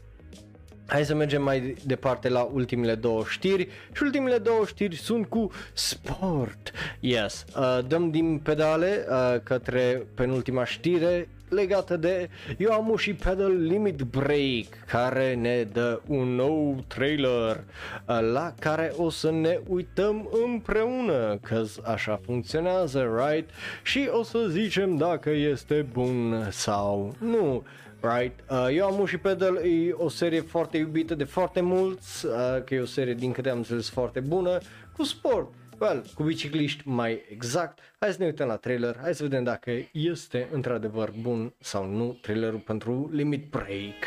Hai să mergem mai departe la ultimele două știri și ultimele două știri sunt cu sport. Yes, uh, dăm din pedale uh, către penultima știre legată de Yoamushi Pedal Limit Break care ne dă un nou trailer uh, la care o să ne uităm împreună că așa funcționează, right? Și o să zicem dacă este bun sau nu right? Uh, eu am și Pedal, e o serie foarte iubită de foarte mulți, uh, că e o serie din câte am înțeles foarte bună, cu sport. Well, cu bicicliști mai exact. Hai să ne uităm la trailer, hai să vedem dacă este într-adevăr bun sau nu trailerul pentru Limit Break.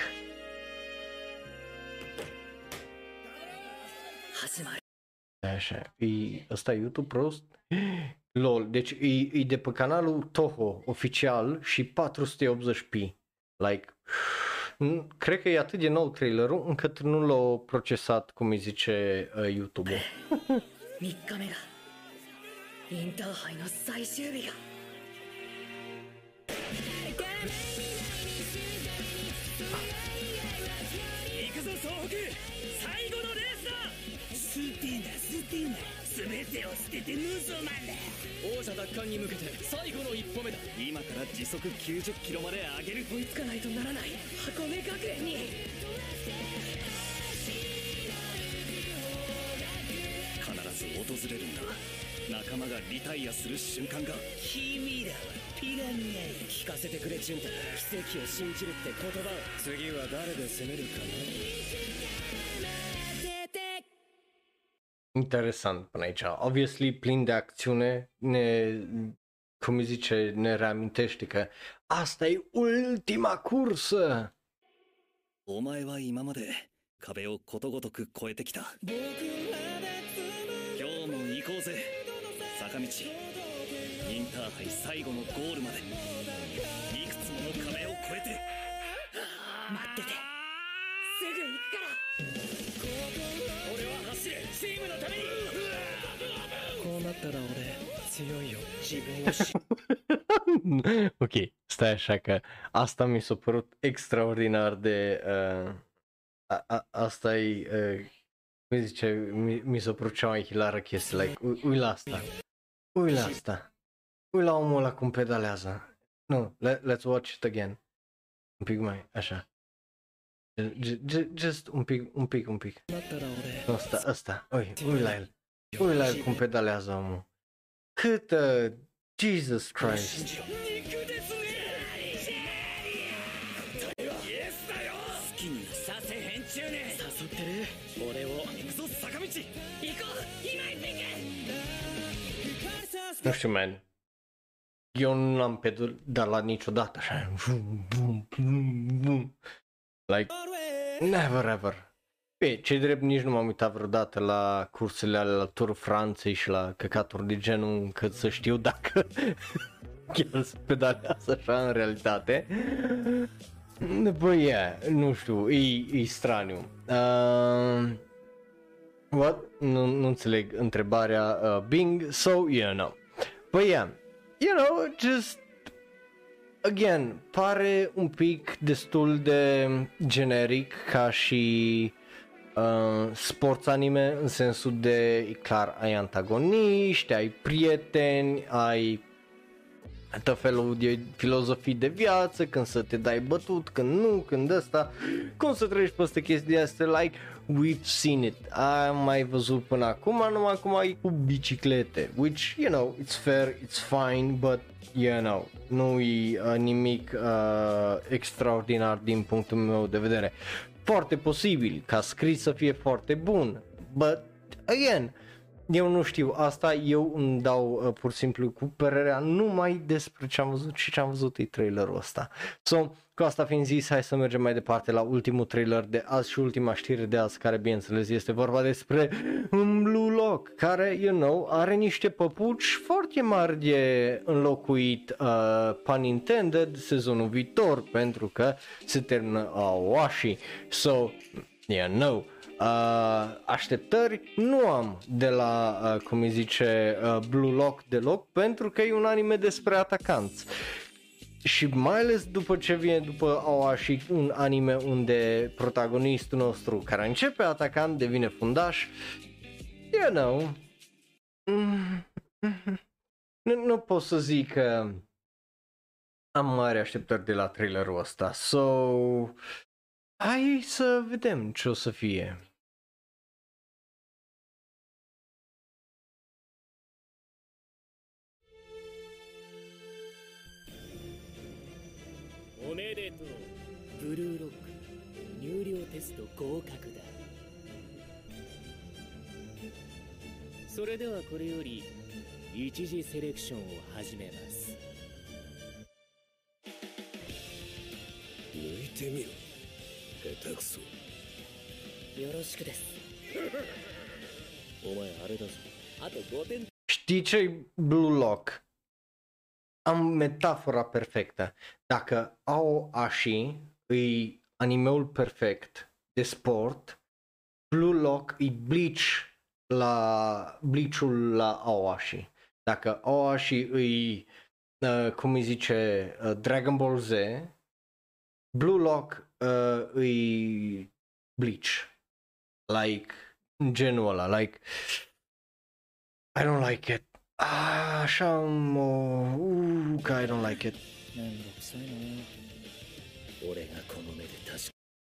Așa, e, ăsta e YouTube prost? LOL, deci e, e de pe canalul Toho oficial și 480p. Like, cred că e atât de nou trailerul încât nu l-au procesat cum îi zice uh, YouTube-ul. インターハイの最終日が。行くぞ総北。最後のレースだ。スーティーなスーティーな全てを捨てて無造マンだ。王者奪還に向けて最後の一歩目だ。今から時速90キロまで上げる追いつかないとならない。箱根学園に。必ず訪れるんだ。仲間がリタイアする瞬間が君らはピラニアへ聞かせてくれチュンタ奇跡を信じるって言葉を次は誰で攻めるか Interesant până aici. Obviously, plin de acțiune, ne, cum zice, ne reamintește că asta e ultima cursă. お前は今まで壁をことごとく越えてきた今日も行こうぜ坂道インターハイ最後のゴールまでいくつもの壁を越えて待っててすぐ行くから俺は走るチームのためにこうなったら俺強いよ自分を知 ok, stai așa că asta mi s-a părut extraordinar de... Uh, a, a, asta e... Uh, cum zice, mi, mi s-a părut cea mai hilară chestie, like, ui, ui la asta, Pui la asta. Pui la omul ăla cum pedalează. Nu, let, let's watch it again. Un pic mai, așa. Just un pic, un pic, un pic. Asta, asta. Ui, ui la el. Ui la el cum pedalează omul. Cât? Uh, Jesus Christ. け Nu știu, man. Eu nu am pedalat niciodată așa. Vum, vum, vum, vum. Like, never ever. Pe, ce drept nici nu m-am uitat vreodată la cursele alea la Tour Franței și la căcaturi de genul încât să știu dacă chiar se pedalează așa în realitate. Băi, yeah, nu știu, e, e straniu. Uh, what? Nu, nu înțeleg întrebarea uh, Bing, so you know. But yeah, you know, just again, pare un pic destul de generic ca și uh, sports anime în sensul de, e clar, ai antagoniști, ai prieteni, ai tot felul de filozofii de viață, când să te dai bătut, când nu, când ăsta, cum să treci peste chestia asta, like, we've seen it, am mai văzut până acum, numai acum e cu biciclete, which, you know, it's fair, it's fine, but, you know, nu e uh, nimic uh, extraordinar din punctul meu de vedere. Foarte posibil ca scris să fie foarte bun, but, again, eu nu știu, asta eu îmi dau uh, pur și simplu cu părerea numai despre ce am văzut și ce am văzut e trailerul ăsta. So, cu asta fiind zis, hai să mergem mai departe la ultimul trailer de azi și ultima știre de azi, care bineînțeles este vorba despre un Blue Lock, care, you know, are niște păpuci foarte mari de înlocuit, uh, pun intended, sezonul viitor, pentru că se termină Awashi. So, yeah, no. Uh, așteptări nu am de la, uh, cum îi zice, uh, Blue Lock deloc, pentru că e un anime despre atacanți. și mai ales după ce vine după Aoashi un anime unde protagonistul nostru care începe atacant devine fundaș, you know, mm, nu, nu pot să zic că am mari așteptări de la trailerul ăsta, so hai să vedem ce o să fie. ブルーロック入寮テスト合格だ。それではこれより一次セレクションを始めます。抜いてみろ。下手くそ。よろしくです。お前あれだぞ。あと5点。Știi Blue Lock? Am metafora perfectă. Dacă au Ashi îi animeul perfect de sport, Blue Lock îi Bleach la Bleachul la Aoashi. Dacă Aoashi îi uh, cum îi zice uh, Dragon Ball Z, Blue Lock uh, îi Bleach. Like genul ăla, like I don't like it. Ah, așa am o... Uh, că I don't like it.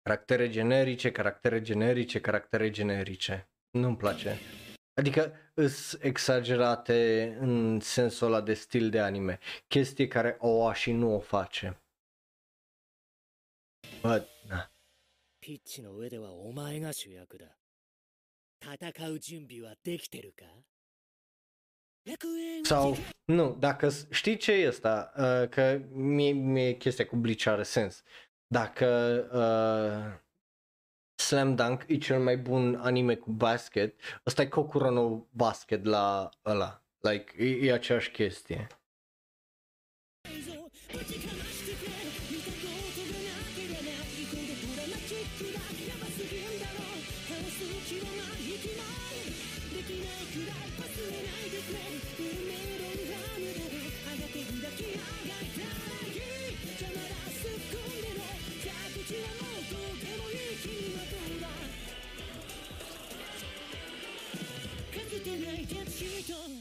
Caractere generice, caractere generice, caractere generice. Nu-mi place. Adică îs exagerate în sensul ăla de stil de anime. Chestie care o și nu o face. But, na. ピッチの上ではお前が主役だ戦う準備はできてるか sau, nu, dacă s- știi ce e asta, uh, că mie, mie chestia cu Bleach are sens. Dacă uh, Slam Dunk e cel mai bun anime cu basket, ăsta e Kokuro no Basket la ăla. Like, e, e aceeași chestie.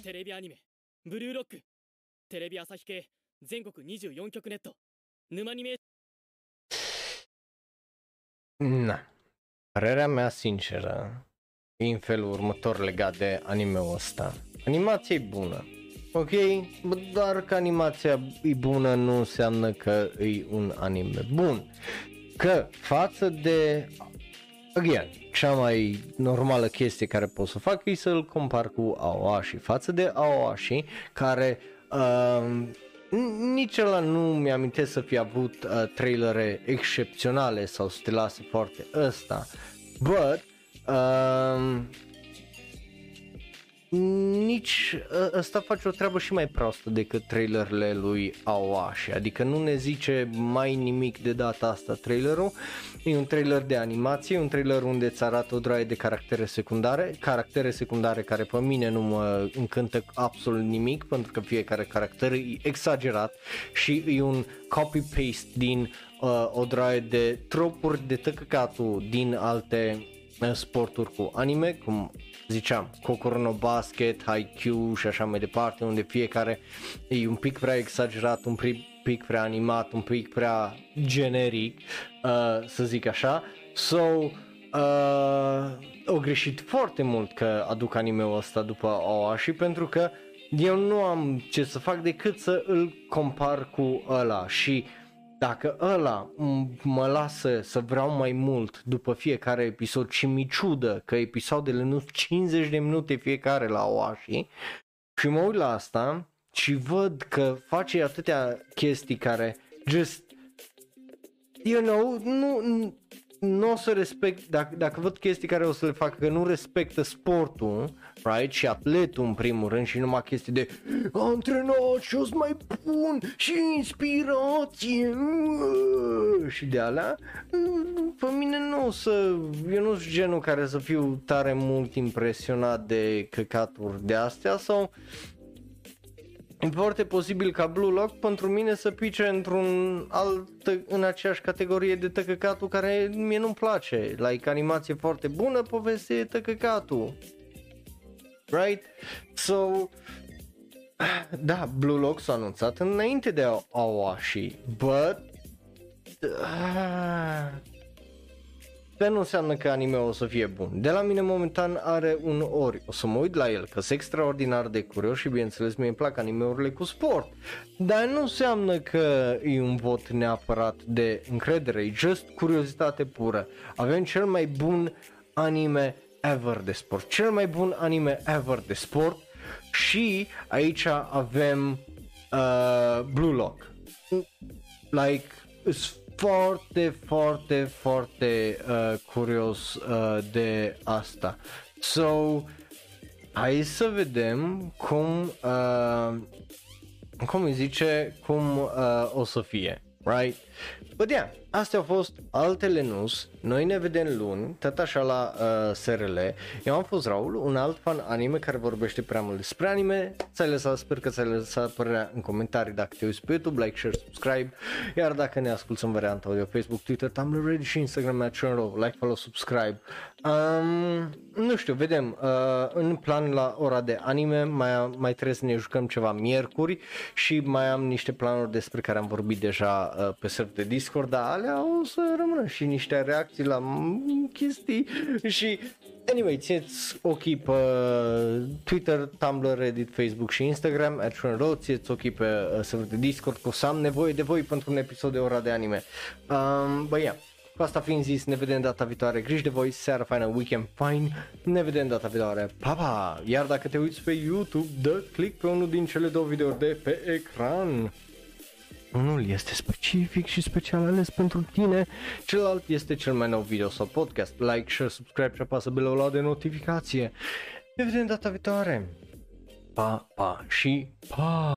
テレビアニメ「ブルーロック」テレビ朝日系全国24局ネット沼アニメ Na. Părerea mea sinceră e în felul următor legat de anime-ul ăsta. Animația e bună. Ok? Bă, Doar că animația e bună nu înseamnă că e un anime bun. Că față de Again, cea mai normală chestie care pot să fac e să-l compar cu Aoashi. Față de Aoashi, care uh, nici ăla nu mi-amintesc să fi avut uh, trailere excepționale sau să te lase foarte ăsta. But, um, nici ă- ăsta face o treabă și mai proastă decât trailerele lui Aoashi, adică nu ne zice mai nimic de data asta trailerul, e un trailer de animație, un trailer unde îți arată o draie de caractere secundare, caractere secundare care pe mine nu mă încântă absolut nimic, pentru că fiecare caracter e exagerat și e un copy-paste din uh, o draie de tropuri de tăcăcatul din alte uh, sporturi cu anime, cum ziceam, Kokoro no Basket, Haikyuu și așa mai departe, unde fiecare e un pic prea exagerat, un pic, pic prea animat, un pic prea generic, uh, să zic așa. So, uh, au greșit foarte mult că aduc anime-ul ăsta după Oashi pentru că eu nu am ce să fac decât să îl compar cu ăla și dacă ăla m- mă lasă să vreau mai mult după fiecare episod și mi ciudă că episoadele nu sunt 50 de minute fiecare la Oashi și mă uit la asta și văd că face atâtea chestii care just you know, nu, nu, nu o să respect, dacă, dacă văd chestii care o să le fac că nu respectă sportul, right, și atletul în primul rând și numai chestii de antrenat și o să mai bun și inspirație uh, și de alea, mm, pe mine nu o să, eu nu sunt genul care să fiu tare mult impresionat de căcaturi de astea sau e foarte posibil ca Blue Lock pentru mine să pice într-un alt, în aceeași categorie de tăcăcatul care mie nu-mi place. Like animație foarte bună, poveste e tăcăcatul. Right? So, da, Blue Lock s-a anunțat înainte de Awashi, but uh, Asta nu înseamnă că anime o să fie bun. De la mine momentan are un ori. O să mă uit la el, că sunt extraordinar de curios și bineînțeles mi-e plac animeurile cu sport. Dar nu înseamnă că e un vot neapărat de încredere, e just curiozitate pură. Avem cel mai bun anime ever de sport. Cel mai bun anime ever de sport și aici avem uh, Blue Lock. Like, foarte, foarte, foarte uh, curios uh, de asta. So, hai să vedem cum, uh, cum îi zice, cum uh, o să fie, right? But yeah, astea au fost altele news, noi ne vedem luni, tot așa la uh, SRL. Eu am fost Raul, un alt fan anime care vorbește prea mult despre anime. Ți-ai lăsat, sper că ți-ai lăsat părerea în comentarii dacă te uiți pe YouTube, like, share, subscribe. Iar dacă ne asculti în varianta audio, Facebook, Twitter, Tumblr, Reddit și Instagram, at like, follow, subscribe. Um, nu știu, vedem, uh, în plan la ora de anime mai, mai trebuie să ne jucăm ceva miercuri și mai am niște planuri despre care am vorbit deja uh, pe server de Discord, dar alea o să rămână și niște reacții la chestii și Anyway, țineți ochii pe Twitter, Tumblr, Reddit, Facebook și Instagram, Adrian țineți ochii pe uh, server de Discord, că o să am nevoie de voi pentru un episod de ora de anime. Um, bă, yeah. Cu asta fiind zis, ne vedem data viitoare, grijă de voi, seara faină, weekend fine, ne vedem data viitoare, pa, pa! Iar dacă te uiți pe YouTube, dă click pe unul din cele două videouri de pe ecran. Unul este specific și special ales pentru tine, celălalt este cel mai nou video sau podcast. Like, share, subscribe și apasă belul ăla de notificație. Ne vedem data viitoare. Pa, pa și pa!